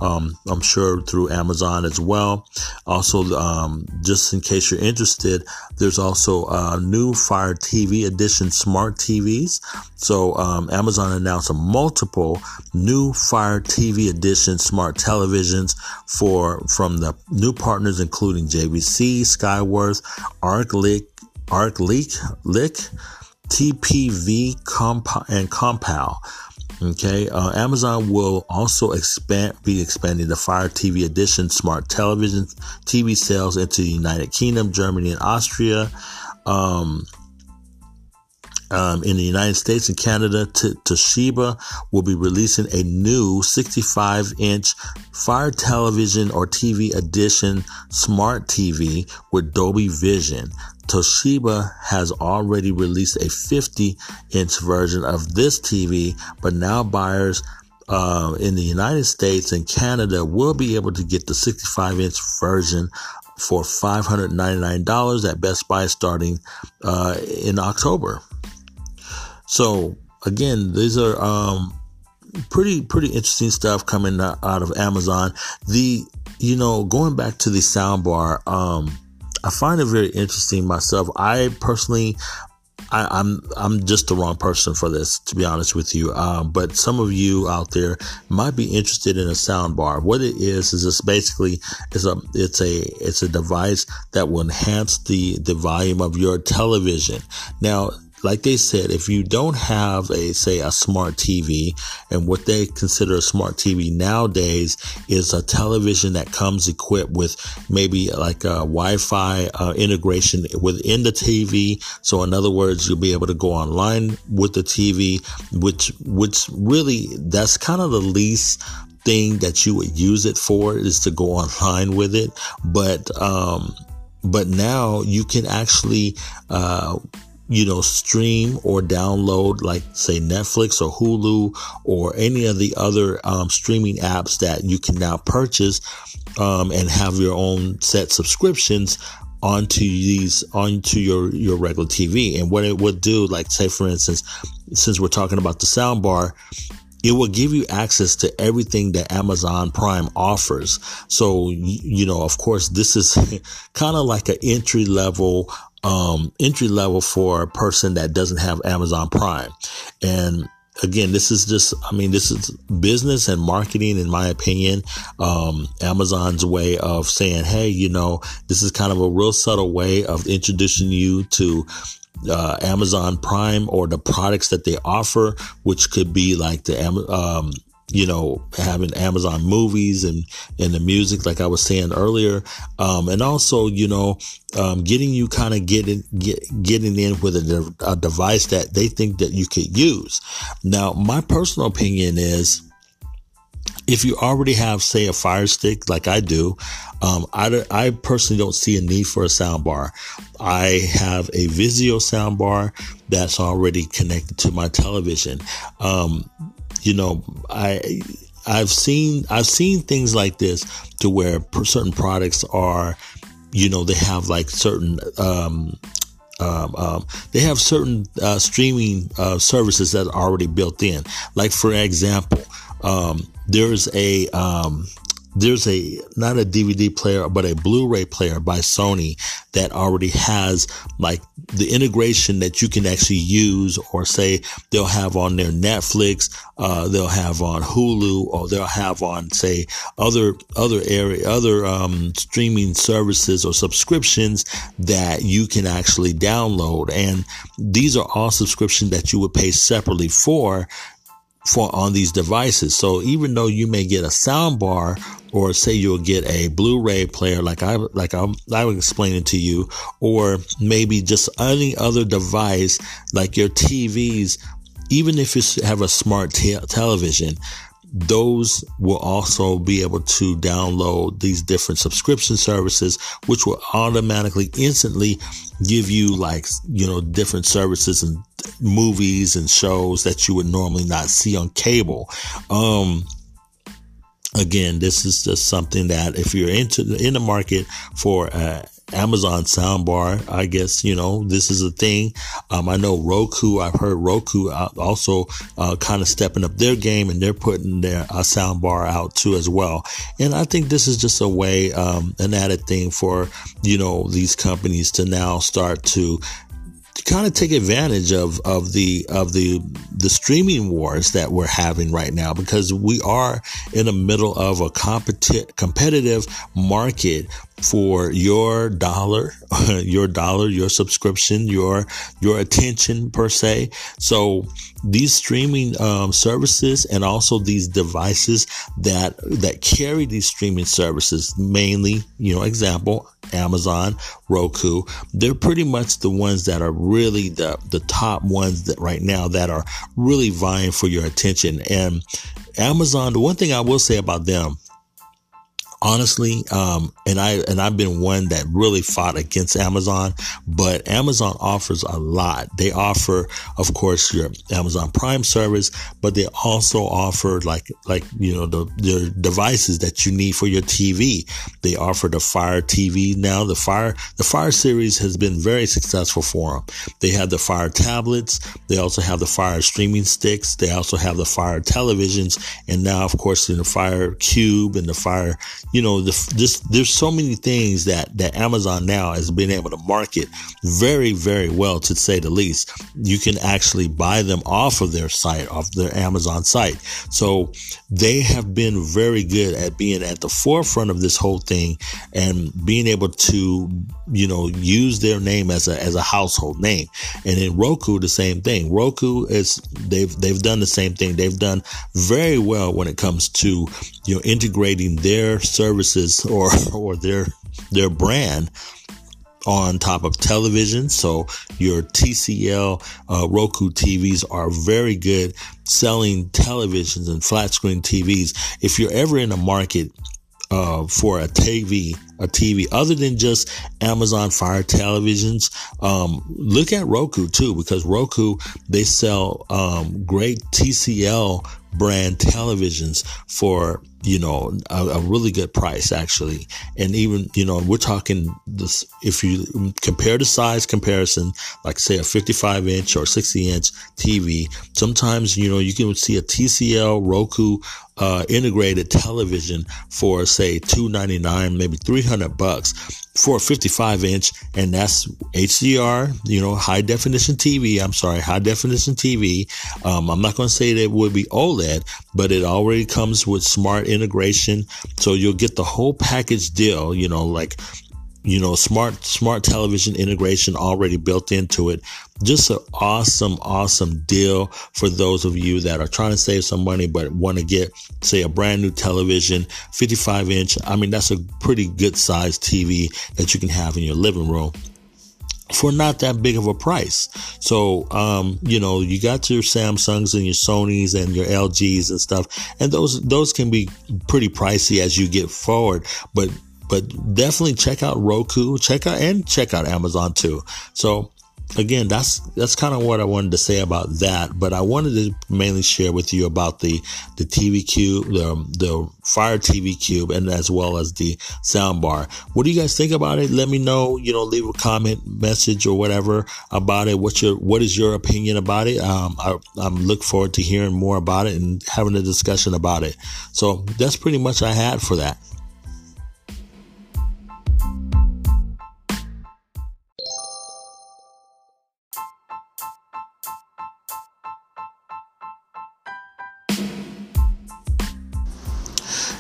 Um, I'm sure through Amazon as well. Also, um, just in case you're interested, there's also a new Fire TV edition smart TVs. So um, Amazon announced multiple new Fire TV edition smart televisions for from the new partners including JVC, Skyworth, Arçelik, Arçelik, Lick, TPV, Comp- and Compal. Okay, uh, Amazon will also expand, be expanding the Fire TV Edition smart television TV sales into the United Kingdom, Germany, and Austria. Um, um, in the United States and Canada, T- Toshiba will be releasing a new 65 inch Fire Television or TV Edition smart TV with Dolby Vision. Toshiba has already released a 50 inch version of this TV, but now buyers uh, in the United States and Canada will be able to get the 65 inch version for $599 at Best Buy starting uh, in October. So again, these are um, pretty pretty interesting stuff coming out of Amazon. The you know going back to the soundbar, um, I find it very interesting myself. I personally. I, am I'm, I'm just the wrong person for this, to be honest with you. Um, but some of you out there might be interested in a soundbar. What it is is it's basically it's a it's a it's a device that will enhance the the volume of your television. Now like they said, if you don't have a, say, a smart TV, and what they consider a smart TV nowadays is a television that comes equipped with maybe like a Wi-Fi uh, integration within the TV. So in other words, you'll be able to go online with the TV, which, which really, that's kind of the least thing that you would use it for is to go online with it. But, um, but now you can actually, uh, you know, stream or download, like say Netflix or Hulu or any of the other um, streaming apps that you can now purchase um, and have your own set subscriptions onto these onto your your regular TV. And what it would do, like say for instance, since we're talking about the soundbar, it will give you access to everything that Amazon Prime offers. So, you know, of course, this is kind of like an entry level um, entry level for a person that doesn't have Amazon Prime. And again, this is just, I mean, this is business and marketing, in my opinion. Um, Amazon's way of saying, hey, you know, this is kind of a real subtle way of introducing you to uh, Amazon Prime or the products that they offer, which could be like the um, you know, having Amazon movies and, and the music, like I was saying earlier. Um, and also, you know, um, getting you kind of getting, get, getting in with a, a device that they think that you could use. Now, my personal opinion is, if you already have, say, a fire stick like I do, um, I, I personally don't see a need for a sound bar. I have a Vizio sound bar that's already connected to my television. Um, you know, I I've seen I've seen things like this to where certain products are, you know, they have like certain um, um, um, they have certain uh, streaming uh, services that are already built in. Like for example, um, there's a um, there's a not a DVD player, but a Blu-ray player by Sony that already has like the integration that you can actually use, or say they'll have on their Netflix, uh, they'll have on Hulu, or they'll have on say other other area other um, streaming services or subscriptions that you can actually download, and these are all subscriptions that you would pay separately for for on these devices. So even though you may get a sound bar or say you'll get a Blu-ray player like I like I'm, I was explaining to you, or maybe just any other device like your TVs, even if you have a smart te- television, those will also be able to download these different subscription services, which will automatically instantly give you like, you know, different services and movies and shows that you would normally not see on cable. Um, again, this is just something that if you're into the, in the market for uh, Amazon soundbar, I guess you know this is a thing. Um, I know Roku. I've heard Roku also uh, kind of stepping up their game and they're putting their uh, soundbar out too as well. And I think this is just a way, um, an added thing for you know these companies to now start to kind of take advantage of of the of the the streaming wars that we're having right now because we are in the middle of a competi- competitive market for your dollar, your dollar, your subscription, your your attention per se. So these streaming um, services and also these devices that that carry these streaming services, mainly, you know, example Amazon, Roku, they're pretty much the ones that are really the the top ones that right now that are really vying for your attention. And Amazon, the one thing I will say about them honestly um, and i and i've been one that really fought against amazon but amazon offers a lot. They offer of course your amazon prime service but they also offer like like you know the, devices that you need for your tv they offer the fire tv now. The fire the fire series has been very successful for them they have the fire tablets. They also have the fire streaming sticks. They also have the fire televisions. And now of course in the fire cube and the fire you know, the, this, there's so many things that, that Amazon now has been able to market very, very well, to say the least. You can actually buy them off of their site, off their Amazon site. So they have been very good at being at the forefront of this whole thing and being able to, you know, use their name as a, as a household name. And in Roku, the same thing. Roku is, they've, they've done the same thing. They've done very well when it comes to, you know, integrating their services or or their their brand on top of television. So your TCL uh, Roku TVs are very good selling televisions and flat screen TVs. If you're ever in a market uh, for a TV, a TV other than just Amazon Fire televisions. Um, look at Roku too, because Roku they sell um, great TCL brand televisions for you know a, a, really good price actually. And even you know we're talking this if you compare the size comparison like say a 55 inch or 60 inch tv sometimes you know you can see a tcl roku uh, integrated television for say 299 maybe 300 bucks for a 55 inch and that's HDR, you know, high definition TV. I'm sorry, high definition TV. Um, I'm not going to say that it would be OLED, but it already comes with smart integration. So you'll get the whole package deal, you know, like you know, smart, smart television integration already built into it. Just an awesome, awesome deal for those of you that are trying to save some money, but want to get, say, a brand new television, 55 inch. I mean, that's a pretty good size TV that you can have in your living room for not that big of a price. So, um, you know, you got your Samsungs and your Sonys and your LGs and stuff, and those those can be pretty pricey as you get forward. But but definitely check out Roku, check out and check out Amazon too. So again, that's that's kind of what I wanted to say about that. But I wanted to mainly share with you about the the TV Cube, the the Fire TV Cube, and as well as the soundbar. What do you guys think about it? Let me know. You know, leave a comment, message, or whatever about it. What's your what is your opinion about it? Um, I, I'm look forward to hearing more about it and having a discussion about it. So that's pretty much I had for that.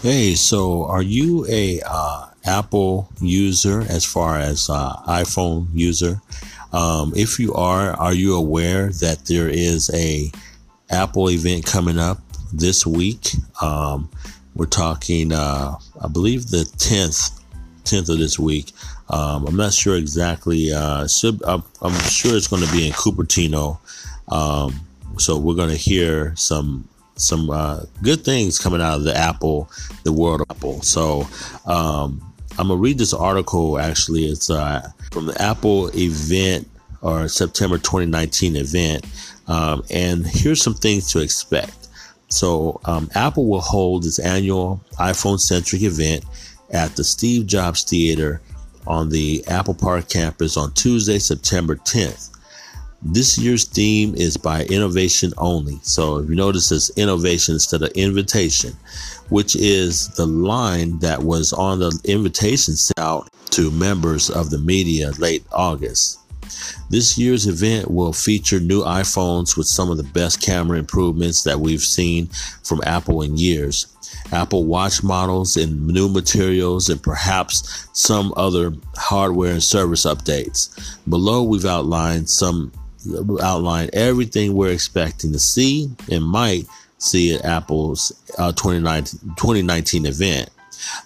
Hey, so are you a uh, Apple user as far as uh, iPhone user? Um, if you are, are you aware that there is a Apple event coming up this week? Um, we're talking, uh, I believe, the tenth, tenth of this week. Um, I'm not sure exactly. Uh, should, I'm, I'm, sure it's going to be in Cupertino. Um, so we're going to hear some some uh, good things coming out of the Apple, the world of Apple. So um, I'm gonna read this article. Actually, it's uh, from the Apple event or September 2019 event, um, and here's some things to expect. So um, Apple will hold its annual iPhone-centric event at the Steve Jobs Theater on the Apple Park campus on Tuesday, September 10th. This year's theme is by innovation only. So if you notice it's innovation instead of invitation, which is the line that was on the invitation sent out to members of the media late August. This year's event will feature new iPhones with some of the best camera improvements that we've seen from Apple in years. Apple Watch models in new materials and perhaps some other hardware and service updates. Below, we've outlined some outline everything we're expecting to see and might see at Apple's uh, 2019, 2019 event.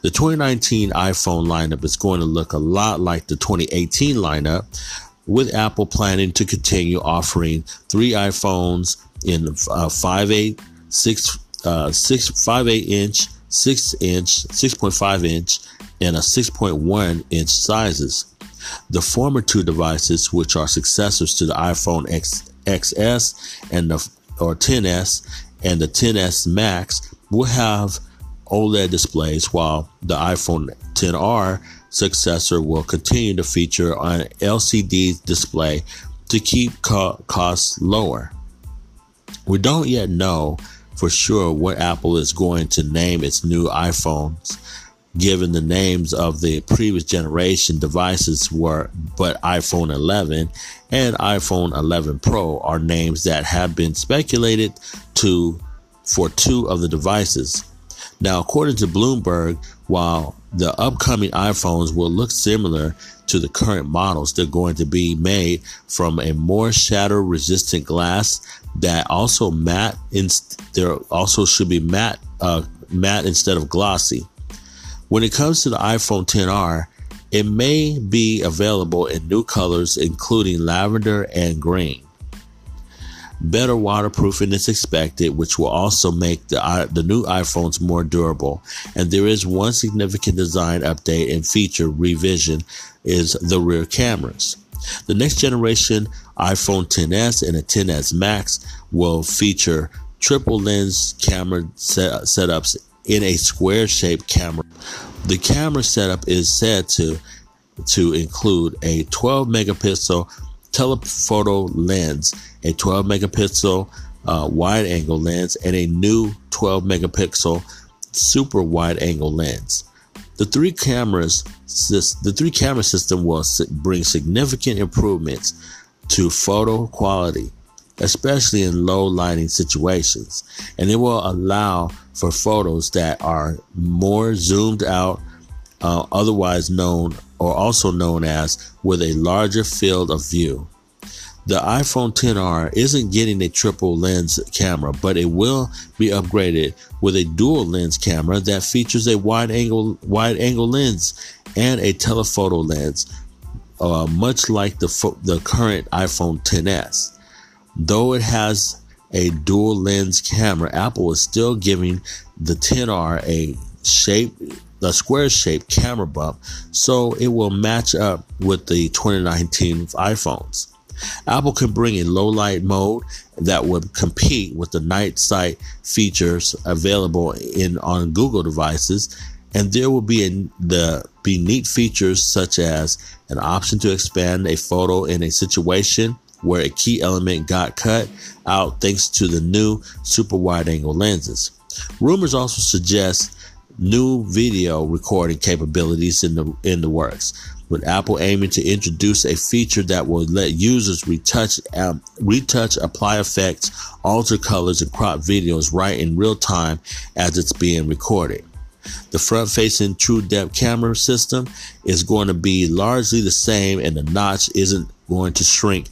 The 2019 iPhone lineup is going to look a lot like the 2018 lineup, with Apple planning to continue offering three iPhones in uh, 5.8, 6, uh, 6, 5.8 inch, 6 inch, 6.5 inch, and a 6.1 inch sizes. The former two devices, which are successors to the iPhone X, XS and the or 10s and the 10s Max, will have OLED displays, while the iPhone 10R successor will continue to feature an LCD display to keep co- costs lower. We don't yet know for sure what Apple is going to name its new iPhones given the names of the previous generation devices were but iPhone 11 and iPhone 11 Pro are names that have been speculated to for two of the devices. Now, according to Bloomberg, while the upcoming iPhones will look similar to the current models, they're going to be made from a more shatter resistant glass that also matte. In, there also should be matte, uh, matte instead of glossy. When it comes to the iPhone 10R, it may be available in new colors, including lavender and green. Better waterproofing is expected, which will also make the, the new iPhones more durable. And there is one significant design update and feature revision is the rear cameras. The next generation iPhone 10s and a 10s Max will feature triple lens camera set- setups in a square shaped camera. The camera setup is said to to include a 12 megapixel telephoto lens, a 12 megapixel uh, wide angle lens, and a new 12 megapixel super wide angle lens. The three cameras, the three camera system will bring significant improvements to photo quality especially in low lighting situations. And it will allow for photos that are more zoomed out, uh, otherwise known or also known as with a larger field of view. The iPhone 10R isn't getting a triple lens camera, but it will be upgraded with a dual lens camera that features a wide angle wide angle lens and a telephoto lens, uh, much like the the current iPhone 10s. Though it has a dual lens camera, Apple is still giving the 10R a shape, a square shaped camera bump, so it will match up with the 2019 iPhones. Apple can bring a low light mode that would compete with the night sight features available in on Google devices, and there will be a, the be neat features such as an option to expand a photo in a situation where a key element got cut out thanks to the new super wide angle lenses. Rumors also suggest new video recording capabilities in the in the works with Apple aiming to introduce a feature that will let users retouch, um, retouch, apply effects, alter colors, and crop videos right in real time as it's being recorded. The front facing true depth camera system is going to be largely the same, and the notch isn't going to shrink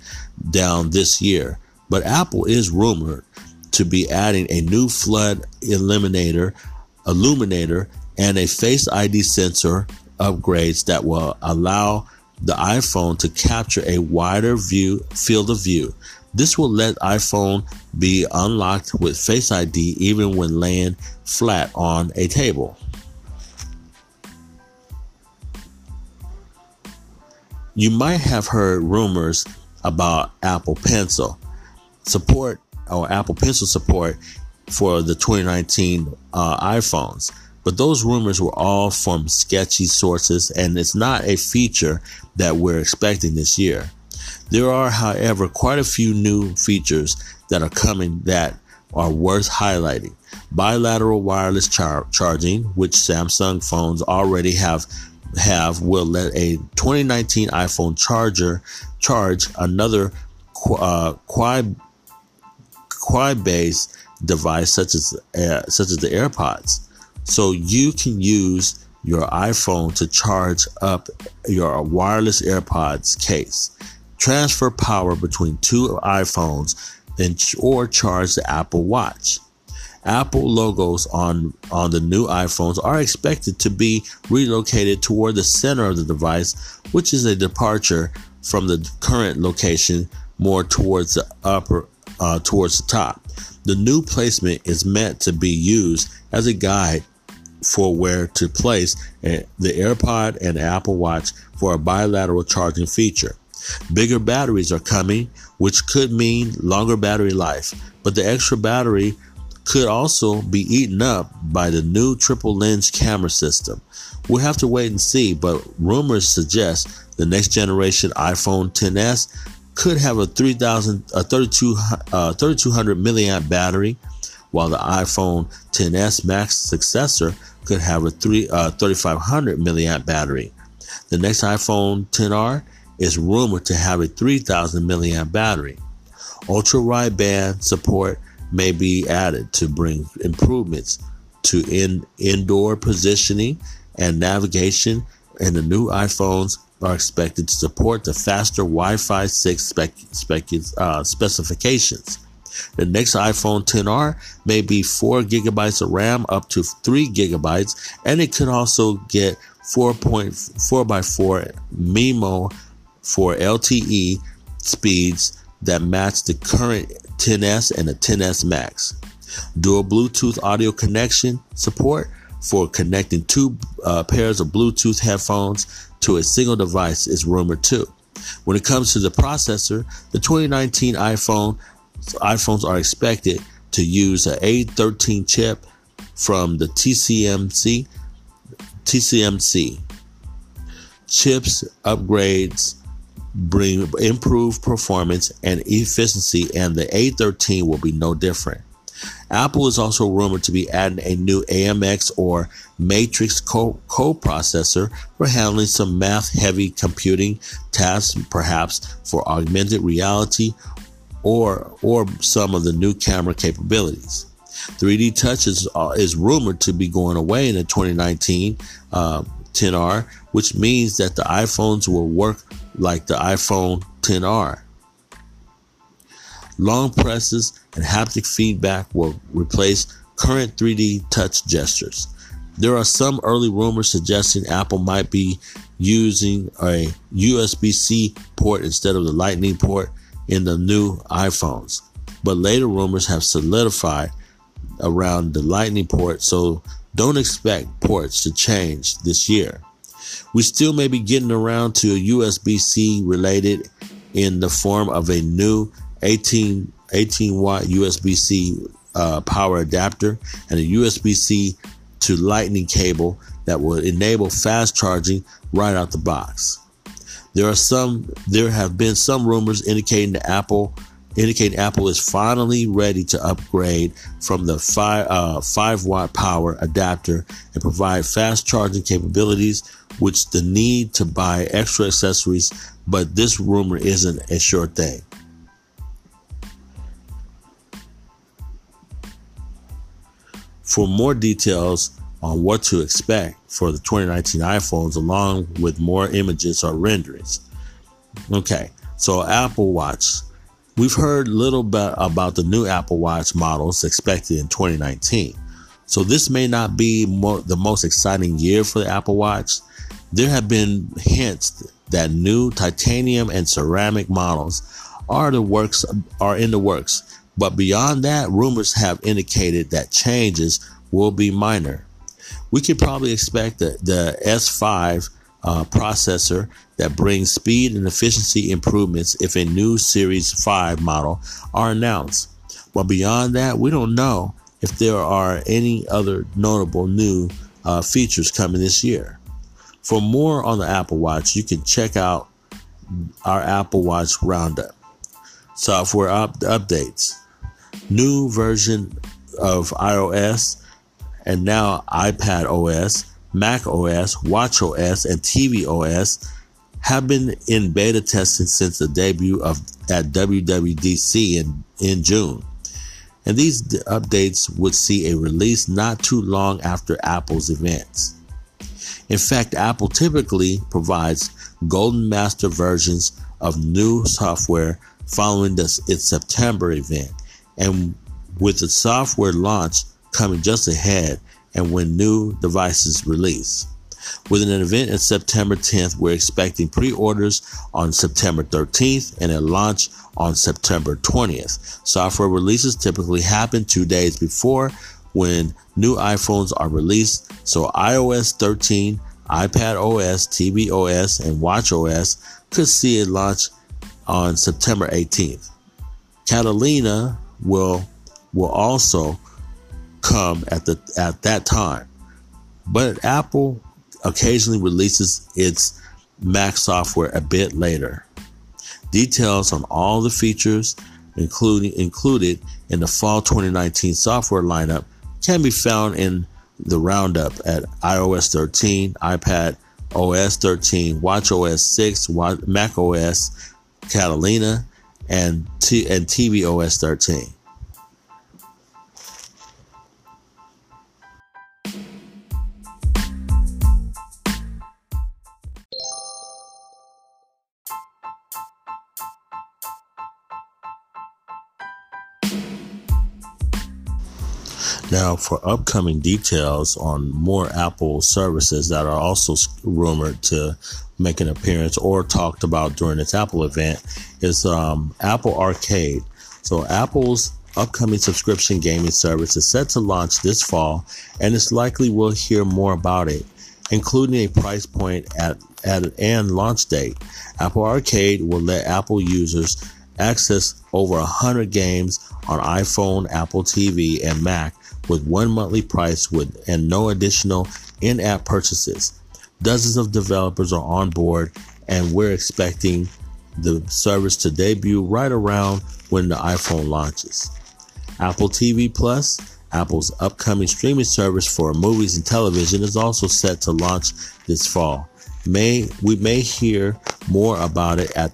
down this year. But Apple is rumored to be adding a new flood eliminator, illuminator, and a face ID sensor upgrades that will allow the iPhone to capture a wider view field of view. This will let iPhone be unlocked with Face ID even when laying flat on a table. You might have heard rumors about Apple Pencil support or Apple Pencil support for the 2019 uh, iPhones. But those rumors were all from sketchy sources, and it's not a feature that we're expecting this year. There are, however, quite a few new features that are coming that are worth highlighting. Bilateral wireless char- charging, which Samsung phones already have have will let a 2019 iPhone charger charge another uh, quad based device such as uh, such as the AirPods. So you can use your iPhone to charge up your wireless AirPods case. Transfer power between two iPhones then or charge the Apple Watch. Apple logos on, on the new iPhones are expected to be relocated toward the center of the device, which is a departure from the current location more towards the upper uh, towards the top. The new placement is meant to be used as a guide for where to place the AirPod and Apple Watch for a bilateral charging feature. Bigger batteries are coming, which could mean longer battery life, but the extra battery could also be eaten up by the new triple lens camera system. We'll have to wait and see, but rumors suggest the next generation iPhone 10s could have a 3000 a 32 uh, 3200 milliamp battery while the iPhone 10s Max successor could have a three, uh, 3500 milliamp battery. The next iPhone 10R is rumored to have a 3000 milliamp battery. Ultra wideband support may be added to bring improvements to in, indoor positioning and navigation, and the new iPhones are expected to support the faster Wi-Fi 6 spec, spec, uh, specifications. The next iPhone 10R may be 4 gigabytes of RAM up to 3 gigabytes, and it could also get 4.4x4 MIMO for LTE speeds that match the current 10s and the 10s Max. Dual Bluetooth audio connection support for connecting two uh, pairs of Bluetooth headphones to a single device is rumored too. When it comes to the processor, the 2019 iPhone iPhones are expected to use an A13 chip from the TCMC. TCMC chips upgrades bring improved performance and efficiency, and the A13 will be no different. Apple is also rumored to be adding a new AMX or Matrix co- processor for handling some math heavy computing tasks, perhaps for augmented reality or or some of the new camera capabilities. 3D Touch is, uh, is rumored to be going away in the 2019 uh, 10R, which means that the iPhones will work like the iPhone 10R. Long presses and haptic feedback will replace current 3D touch gestures. There are some early rumors suggesting Apple might be using a USB C port instead of the Lightning port in the new iPhones. But later rumors have solidified around the Lightning port, so don't expect ports to change this year. We still may be getting around to a USB C related in the form of a new 18, 18 watt USB C uh, power adapter and a USB C to lightning cable that will enable fast charging right out the box. There are some there have been some rumors indicating that Apple indicating Apple is finally ready to upgrade from the 5 uh, 5 watt power adapter and provide fast charging capabilities which the need to buy extra accessories but this rumor isn't a sure thing. For more details on what to expect for the 2019 iPhones, along with more images or renderings. Okay, so Apple Watch. We've heard little bit about the new Apple Watch models expected in 2019. So this may not be mo- the most exciting year for the Apple Watch. There have been hints that new titanium and ceramic models are the works are in the works. But beyond that, rumors have indicated that changes will be minor we could probably expect the, the S5 uh, processor that brings speed and efficiency improvements if a new Series 5 model are announced. But beyond that, we don't know if there are any other notable new uh, features coming this year. For more on the Apple Watch, you can check out our Apple Watch Roundup. Software up- updates, new version of iOS and now iPad OS, Mac OS, Watch OS, and TV OS have been in beta testing since the debut of at WWDC in, in June. And these updates would see a release not too long after Apple's events. In fact, Apple typically provides golden master versions of new software following this, its September event. And with the software launch, coming just ahead and when new devices release. With an event in September 10th, we're expecting pre orders on September 13th and a launch on September 20th. Software releases typically happen two days before when new iPhones are released, so iOS 13, iPad OS, TV OS, and Watch OS could see it launch on September 18th. Catalina will will also come at the at that time. But Apple occasionally releases its Mac software a bit later. Details on all the features including included in the fall 2019 software lineup can be found in the roundup at iOS 13, iPad OS 13, Watch OS 6, Mac OS Catalina, and, T- and TV OS 13. Now, for upcoming details on more Apple services that are also rumored to make an appearance or talked about during its Apple event, is um, Apple Arcade. So, Apple's upcoming subscription gaming service is set to launch this fall, and it's likely we'll hear more about it, including a price point at, at and launch date. Apple Arcade will let Apple users access over 100 games on iPhone, Apple TV, and Mac with one monthly price with and no additional in-app purchases. Dozens of developers are on board and we're expecting the service to debut right around when the iPhone launches. Apple TV Plus, Apple's upcoming streaming service for movies and television is also set to launch this fall. May we may hear more about it at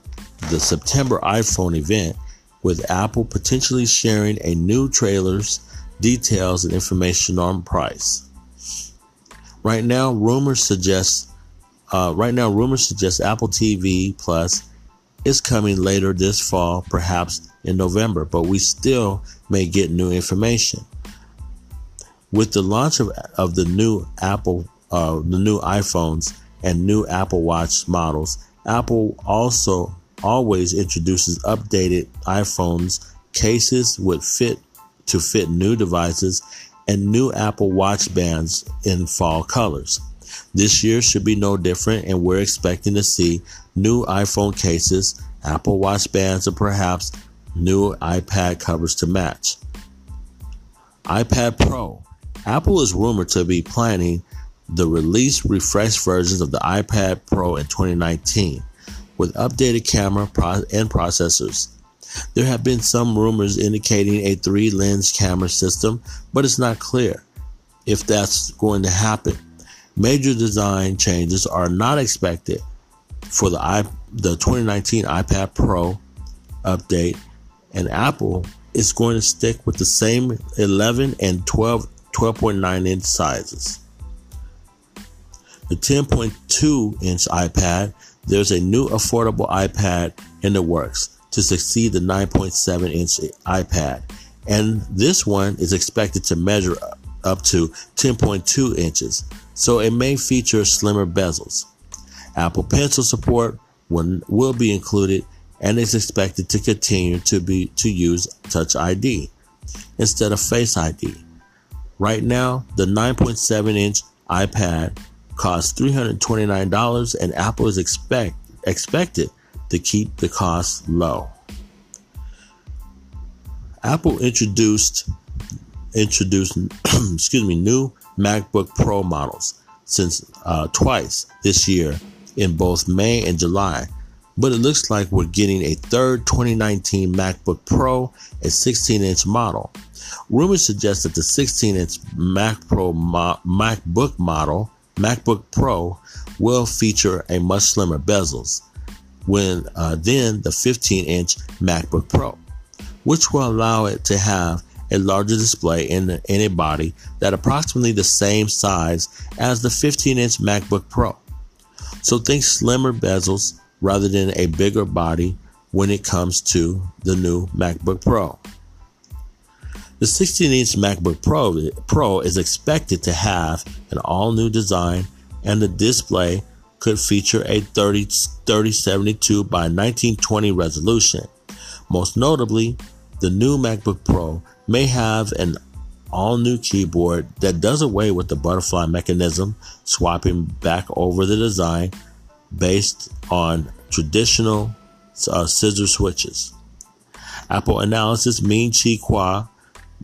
the September iPhone event with Apple potentially sharing a new trailers details and information on price. Right now, rumors suggest uh, right now rumors suggest Apple TV Plus is coming later this fall, perhaps in November, but we still may get new information. With the launch of, of the new Apple, uh, the new iPhones and new Apple Watch models, Apple also always introduces updated iPhones cases with fit to fit new devices and new Apple Watch bands in fall colors. This year should be no different, and we're expecting to see new iPhone cases, Apple Watch bands, and perhaps new iPad covers to match. iPad Pro. Apple is rumored to be planning the release refreshed versions of the iPad Pro in 2019 with updated camera and processors. There have been some rumors indicating a three lens camera system, but it's not clear if that's going to happen. Major design changes are not expected for the, I, the 2019 iPad Pro update, and Apple is going to stick with the same 11 and 12 12.9 inch sizes. The 10.2 inch iPad, there's a new affordable iPad in the works to succeed the 9.7 inch iPad. And this one is expected to measure up to 10.2 inches, so it may feature slimmer bezels. Apple Pencil support will, will be included and is expected to continue to be to use Touch ID instead of Face ID. Right now, the 9.7 inch iPad costs $329 and Apple is expect, expected to keep the cost low. Apple introduced introduced excuse me new MacBook Pro models since uh, twice this year in both May and July, but it looks like we're getting a third 2019 MacBook Pro, a 16-inch model. Rumors suggest that the 16-inch Mac Pro mo- MacBook model, MacBook Pro, will feature a much slimmer bezels when uh, then the 15 inch MacBook Pro, which will allow it to have a larger display in, in a body that approximately the same size as the 15 inch MacBook Pro. So think slimmer bezels rather than a bigger body when it comes to the new MacBook Pro. The 16 inch MacBook Pro, Pro is expected to have an all new design and the display could feature a 30, 3072 by 1920 resolution. Most notably, the new MacBook Pro may have an all new keyboard that does away with the butterfly mechanism, swapping back over the design based on traditional uh, scissor switches. Apple analysis Ming Chi Kuo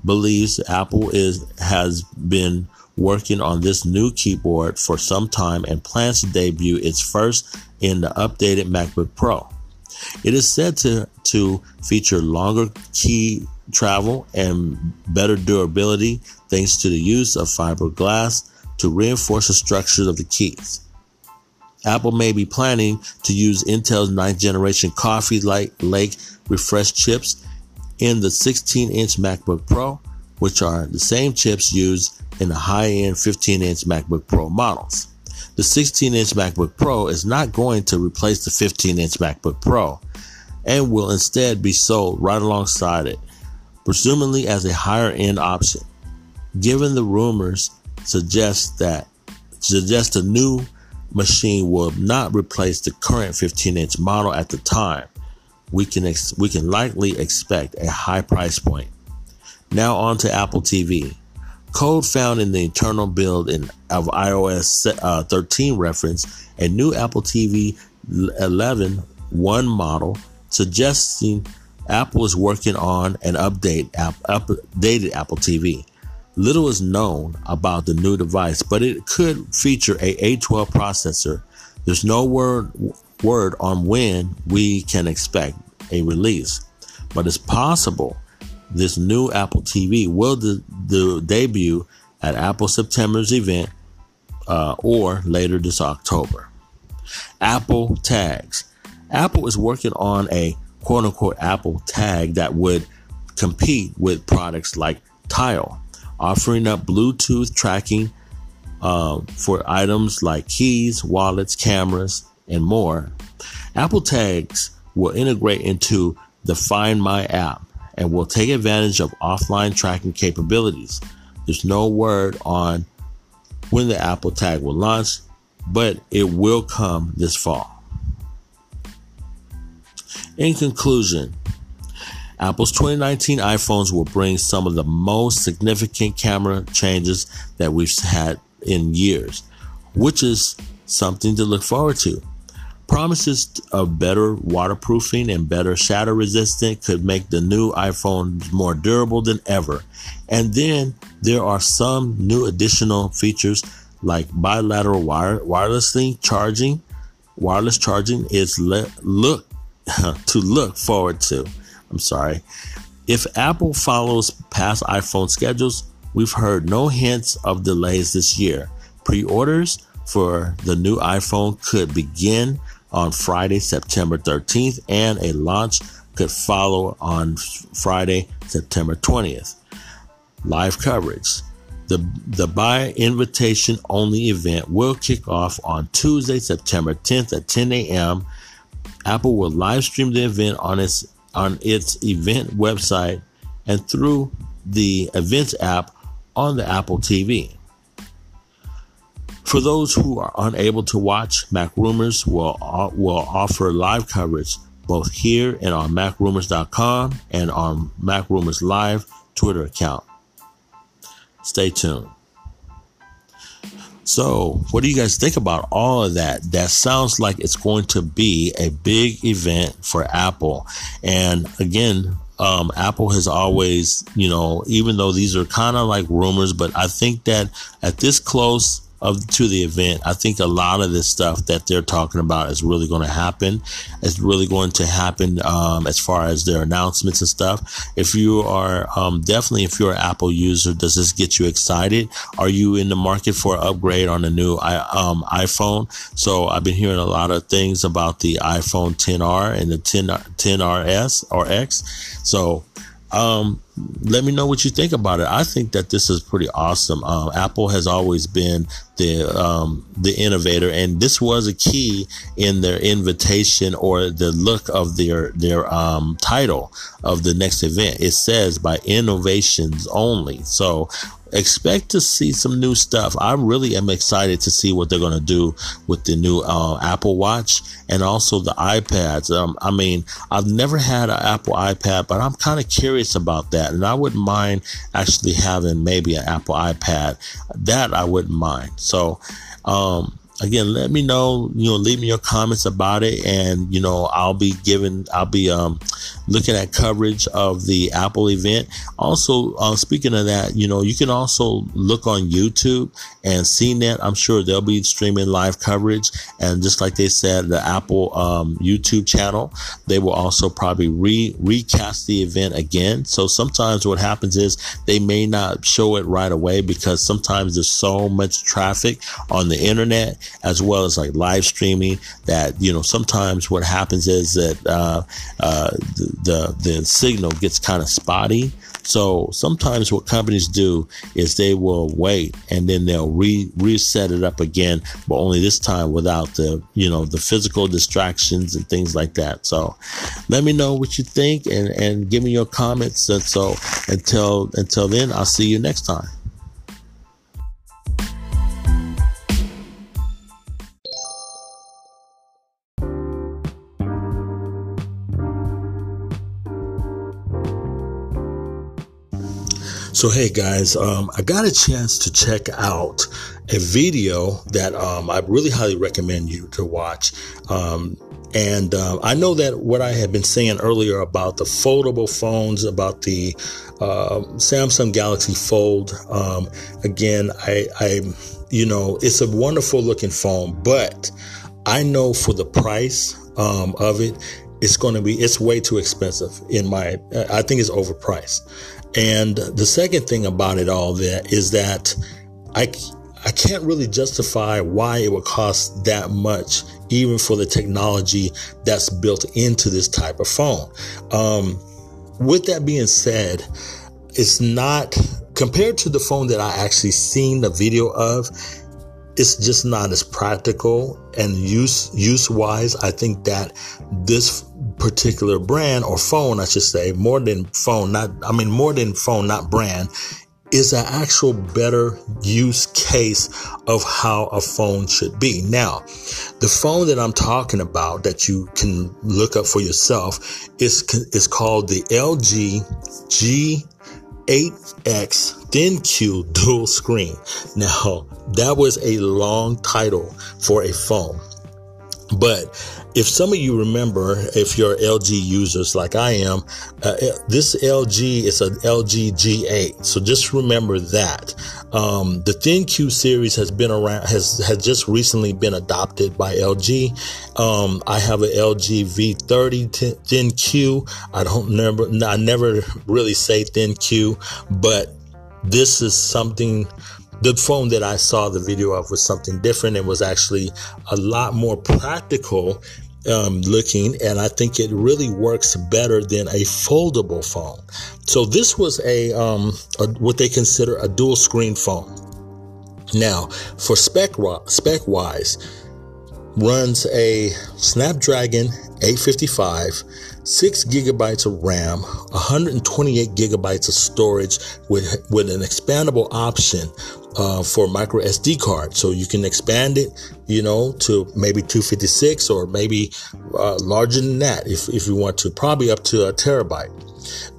believes Apple is has been working on this new keyboard for some time and plans to debut its first in the updated MacBook Pro. It is said to, to feature longer key travel and better durability thanks to the use of fiberglass to reinforce the structure of the keys. Apple may be planning to use Intel's ninth generation Coffee Lake refresh chips in the 16 inch MacBook Pro, which are the same chips used in the high end 15 inch MacBook Pro models. The 16 inch MacBook Pro is not going to replace the 15 inch MacBook Pro and will instead be sold right alongside it, presumably as a higher end option. Given the rumors suggest that suggest a new machine will not replace the current 15 inch model at the time, we can ex- we can likely expect a high price point. Now on to Apple TV. Code found in the internal build in, of iOS uh, 13 reference a new Apple TV 11 1 model, suggesting Apple is working on an update app, updated Apple TV. Little is known about the new device, but it could feature a A12 processor. There's no word word on when we can expect a release, but it's possible this new Apple TV will de- de- debut at Apple September's event uh, or later this October. Apple tags. Apple is working on a quote unquote Apple tag that would compete with products like Tile, offering up Bluetooth tracking uh, for items like keys, wallets, cameras, and more. Apple tags will integrate into the Find My app and will take advantage of offline tracking capabilities. There's no word on when the Apple Tag will launch, but it will come this fall. In conclusion, Apple's 2019 iPhones will bring some of the most significant camera changes that we've had in years, which is something to look forward to. Promises of better waterproofing and better shatter resistant could make the new iPhone more durable than ever. And then there are some new additional features like bilateral wire, wirelessly charging. Wireless charging is le- look to look forward to. I'm sorry. If Apple follows past iPhone schedules, we've heard no hints of delays this year. Pre orders for the new iPhone could begin on Friday, September 13th, and a launch could follow on Friday, September 20th. Live coverage. The, the by invitation only event will kick off on Tuesday, September 10th at 10 a.m. Apple will live stream the event on its on its event website and through the events app on the Apple TV. For those who are unable to watch, Mac Rumors will, will offer live coverage both here and on MacRumors.com and on Mac Rumors Live Twitter account. Stay tuned. So, what do you guys think about all of that? That sounds like it's going to be a big event for Apple. And again, um, Apple has always, you know, even though these are kind of like rumors, but I think that at this close, of to the event. I think a lot of this stuff that they're talking about is really going to happen. It's really going to happen um, as far as their announcements and stuff. If you are um, definitely, if you're an Apple user, does this get you excited? Are you in the market for an upgrade on a new um, iPhone? So I've been hearing a lot of things about the iPhone 10R and the 10 10RS or X. So um, let me know what you think about it. I think that this is pretty awesome. Um, Apple has always been the um, the innovator, and this was a key in their invitation or the look of their their um, title of the next event. It says by innovations only. So expect to see some new stuff. I really am excited to see what they're going to do with the new uh, Apple Watch and also the iPads. Um, I mean, I've never had an Apple iPad, but I'm kind of curious about that, and I wouldn't mind actually having maybe an Apple iPad. That I wouldn't mind. So. Um, again, let me know, you know, leave me your comments about it. And, you know, I'll be giving, I'll be, um, looking at coverage of the Apple event. Also, uh, speaking of that, you know, you can also look on YouTube and CNET. I'm sure they'll be streaming live coverage. And just like they said, the Apple, um, YouTube channel, they will also probably re recast the event again. So sometimes what happens is they may not show it right away because sometimes there's so much traffic on the internet as well as like live streaming that you know sometimes what happens is that uh, uh, the, the signal gets kind of spotty so sometimes what companies do is they will wait and then they'll re reset it up again, but only this time without the, you know, the physical distractions and things like that. So let me know what you think and, and give me your comments. And so until, until then, I'll see you next time. So, hey guys, um, I got a chance to check out a video that um, I really highly recommend you to watch. Um, and uh, I know that what I had been saying earlier about the foldable phones, about the uh, Samsung Galaxy Fold, um, again, I, I, you know, it's a wonderful looking phone, but I know for the price of it, it's going to be it's way too expensive in my i think it's overpriced and the second thing about it all that is that I, I can't really justify why it would cost that much, even for the technology that's built into this type of phone. Um, with that being said, it's not compared to the phone that I actually seen the video of. It's just not as practical and use use wise. I think that this particular brand or phone, I should say, more than phone, not, I mean, more than phone, not brand, is an actual better use case of how a phone should be. Now, the phone that I'm talking about that you can look up for yourself is, is called the LG G8X ThinQ dual screen. Now, that was a long title for a phone. But if some of you remember, if you're LG users like I am, uh, this LG is an LG G8. So just remember that. Um, the ThinQ series has been around, has, has just recently been adopted by LG. Um, I have an LG V30 ThinQ. I don't remember, I never really say ThinQ, but this is something the phone that I saw the video of was something different. It was actually a lot more practical um, looking, and I think it really works better than a foldable phone. So this was a, um, a what they consider a dual screen phone. Now, for spec spec wise, runs a Snapdragon 855, 6 gigabytes of RAM, 128 gigabytes of storage with, with an expandable option uh, for micro SD card. So you can expand it, you know, to maybe 256 or maybe uh, larger than that if, if you want to, probably up to a terabyte.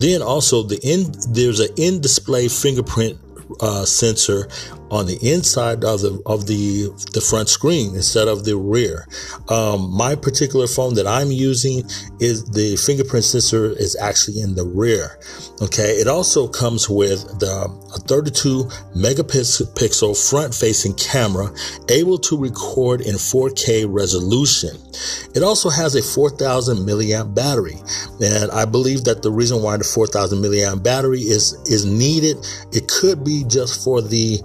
Then also the in, there's an in-display fingerprint uh, sensor on the inside of the of the the front screen instead of the rear. Um, my particular phone that I'm using is the fingerprint sensor is actually in the rear. Okay, it also comes with the a 32 megapixel front facing camera able to record in 4K resolution. It also has a 4000 milliamp battery, and I believe that the reason why the 4000 milliamp battery is is needed, it could be just for the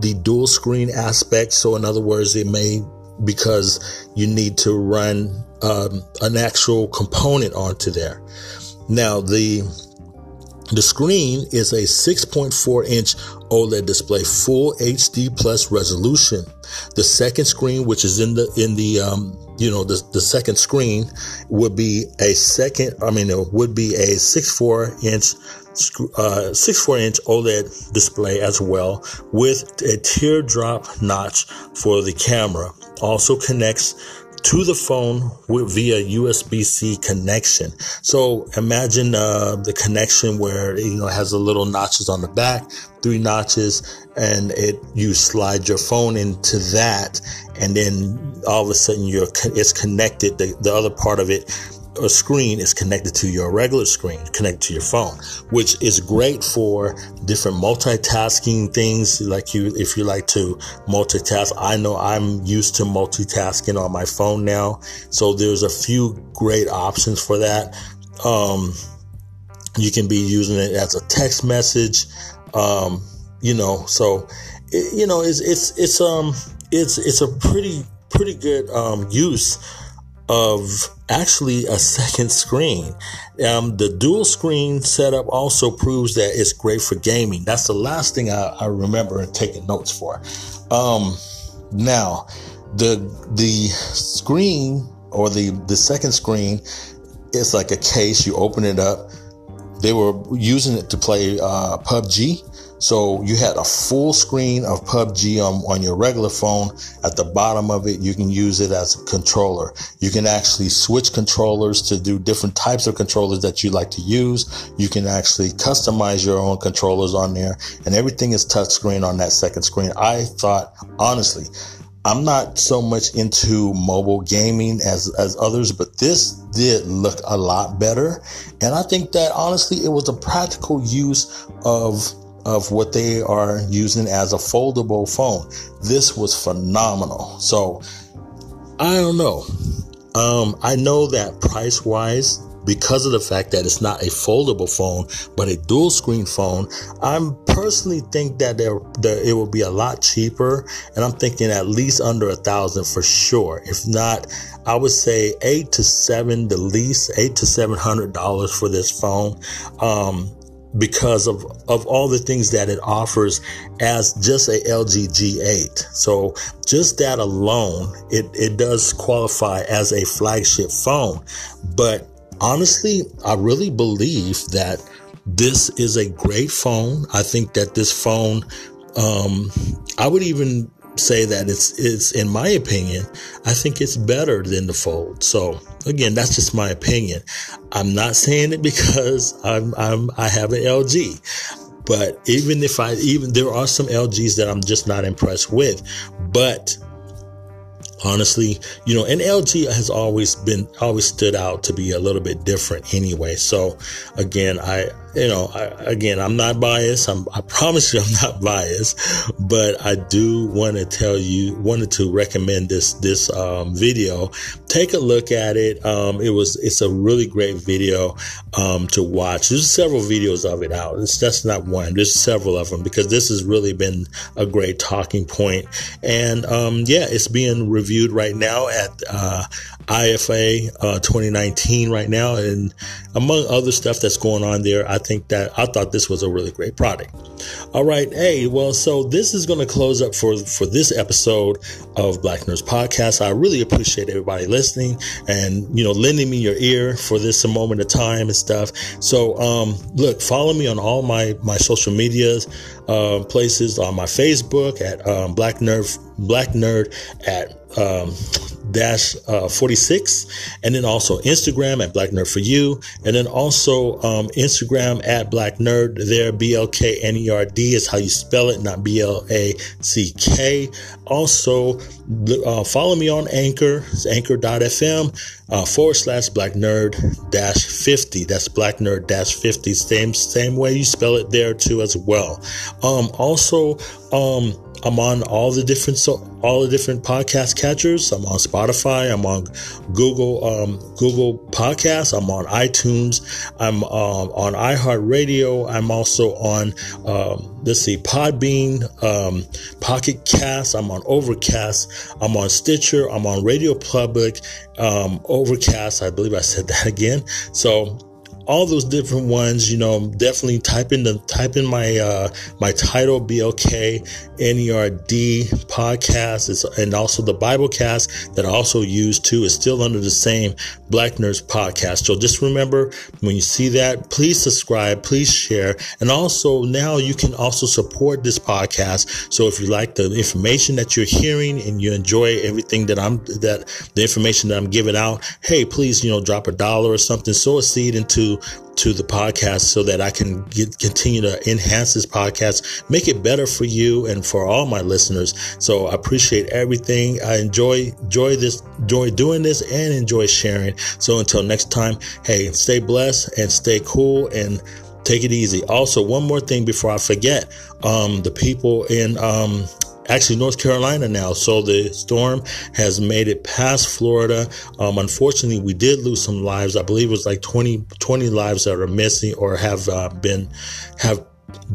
the dual screen aspect. So, in other words, it may because you need to run um, an actual component onto there. Now, the the screen is a 6.4 inch OLED display, full HD plus resolution. The second screen, which is in the in the um, you know the the second screen, would be a second. I mean, it would be a 6.4 inch uh, 64 inch OLED display as well with a teardrop notch for the camera. Also connects to the phone with, via USB-C connection. So imagine uh, the connection where you know has a little notches on the back, three notches, and it you slide your phone into that, and then all of a sudden you're it's connected. The, the other part of it a screen is connected to your regular screen, connected to your phone, which is great for different multitasking things. Like you, if you like to multitask, I know I'm used to multitasking on my phone now. So there's a few great options for that. Um, you can be using it as a text message. Um, you know, so, you know, it's, it's, it's, um, it's, it's a pretty, pretty good, um, use of actually a second screen. Um, the dual screen setup also proves that it's great for gaming. That's the last thing I, I remember taking notes for. Um, now, the the screen or the the second screen is like a case. You open it up. They were using it to play uh, PUBG so you had a full screen of PUBG on, on your regular phone. At the bottom of it, you can use it as a controller. You can actually switch controllers to do different types of controllers that you like to use. You can actually customize your own controllers on there and everything is touchscreen on that second screen. I thought, honestly, I'm not so much into mobile gaming as, as others, but this did look a lot better. And I think that honestly, it was a practical use of of what they are using as a foldable phone. This was phenomenal. So I don't know. Um, I know that price wise, because of the fact that it's not a foldable phone, but a dual screen phone, I'm personally think that there, that it will be a lot cheaper. And I'm thinking at least under a thousand for sure. If not, I would say eight to seven, the least eight to seven hundred dollars for this phone. Um, because of, of all the things that it offers as just a LG G8. So just that alone, it, it does qualify as a flagship phone. But honestly, I really believe that this is a great phone. I think that this phone, um, I would even say that it's it's in my opinion, I think it's better than the Fold. So again, that's just my opinion. I'm not saying it because I'm I'm I have an LG. But even if I even there are some LGs that I'm just not impressed with. But honestly you know and lg has always been always stood out to be a little bit different anyway so again i you know, I, again, I'm not biased. I'm, I promise you, I'm not biased, but I do want to tell you, wanted to recommend this this um, video. Take a look at it. Um, it was it's a really great video um, to watch. There's several videos of it out. It's that's not one. There's several of them because this has really been a great talking point. And um, yeah, it's being reviewed right now at uh, IFA uh, 2019 right now, and among other stuff that's going on there. I think that I thought this was a really great product. All right, hey, well, so this is going to close up for for this episode of Black Nerds Podcast. I really appreciate everybody listening and you know lending me your ear for this moment of time and stuff. So, um, look, follow me on all my my social medias uh, places on my Facebook at um, Black Nerd Black Nerd at um, dash uh, 46 and then also instagram at black nerd for you and then also um, instagram at black nerd there b-l-k-n-e-r-d is how you spell it not b-l-a-c-k also uh, follow me on anchor it's anchor.fm uh, forward slash black nerd dash 50 that's black nerd dash 50 same same way you spell it there too as well. Um also um I'm on all the different so all the different podcast catchers. I'm on Spotify. I'm on Google um, Google Podcasts. I'm on iTunes. I'm um, on iHeartRadio. I'm also on um, let's see Podbean, um, Pocket Cast. I'm on Overcast. I'm on Stitcher. I'm on Radio Public, um, Overcast. I believe I said that again. So all those different ones, you know, definitely type in the type in my uh my title BLK NERD podcast is and also the Biblecast that I also use too is still under the same Black Nerds podcast. So just remember when you see that, please subscribe, please share, and also now you can also support this podcast. So if you like the information that you're hearing and you enjoy everything that I'm that the information that I'm giving out, hey, please you know drop a dollar or something, sow a seed into to the podcast so that I can get, continue to enhance this podcast, make it better for you and for all my listeners. So I appreciate everything. I enjoy enjoy this, enjoy doing this, and enjoy sharing. So until next time, hey, stay blessed and stay cool and take it easy. Also, one more thing before I forget, um, the people in um, actually North Carolina now. So the storm has made it past Florida. Um, unfortunately, we did lose some lives. I believe it was like 20, 20 lives that are missing or have uh, been have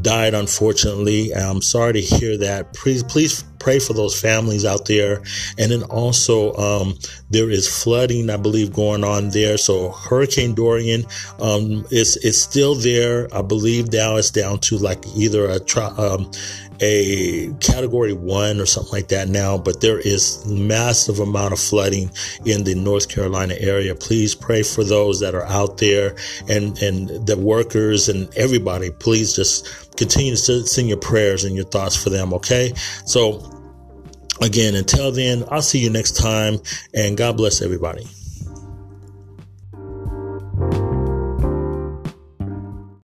died unfortunately i'm sorry to hear that please please pray for those families out there and then also um, there is flooding i believe going on there so hurricane dorian um, is is still there i believe now it's down to like either a um, a category one or something like that now, but there is massive amount of flooding in the North Carolina area. Please pray for those that are out there and, and the workers and everybody. Please just continue to send your prayers and your thoughts for them. Okay. So again, until then, I'll see you next time and God bless everybody.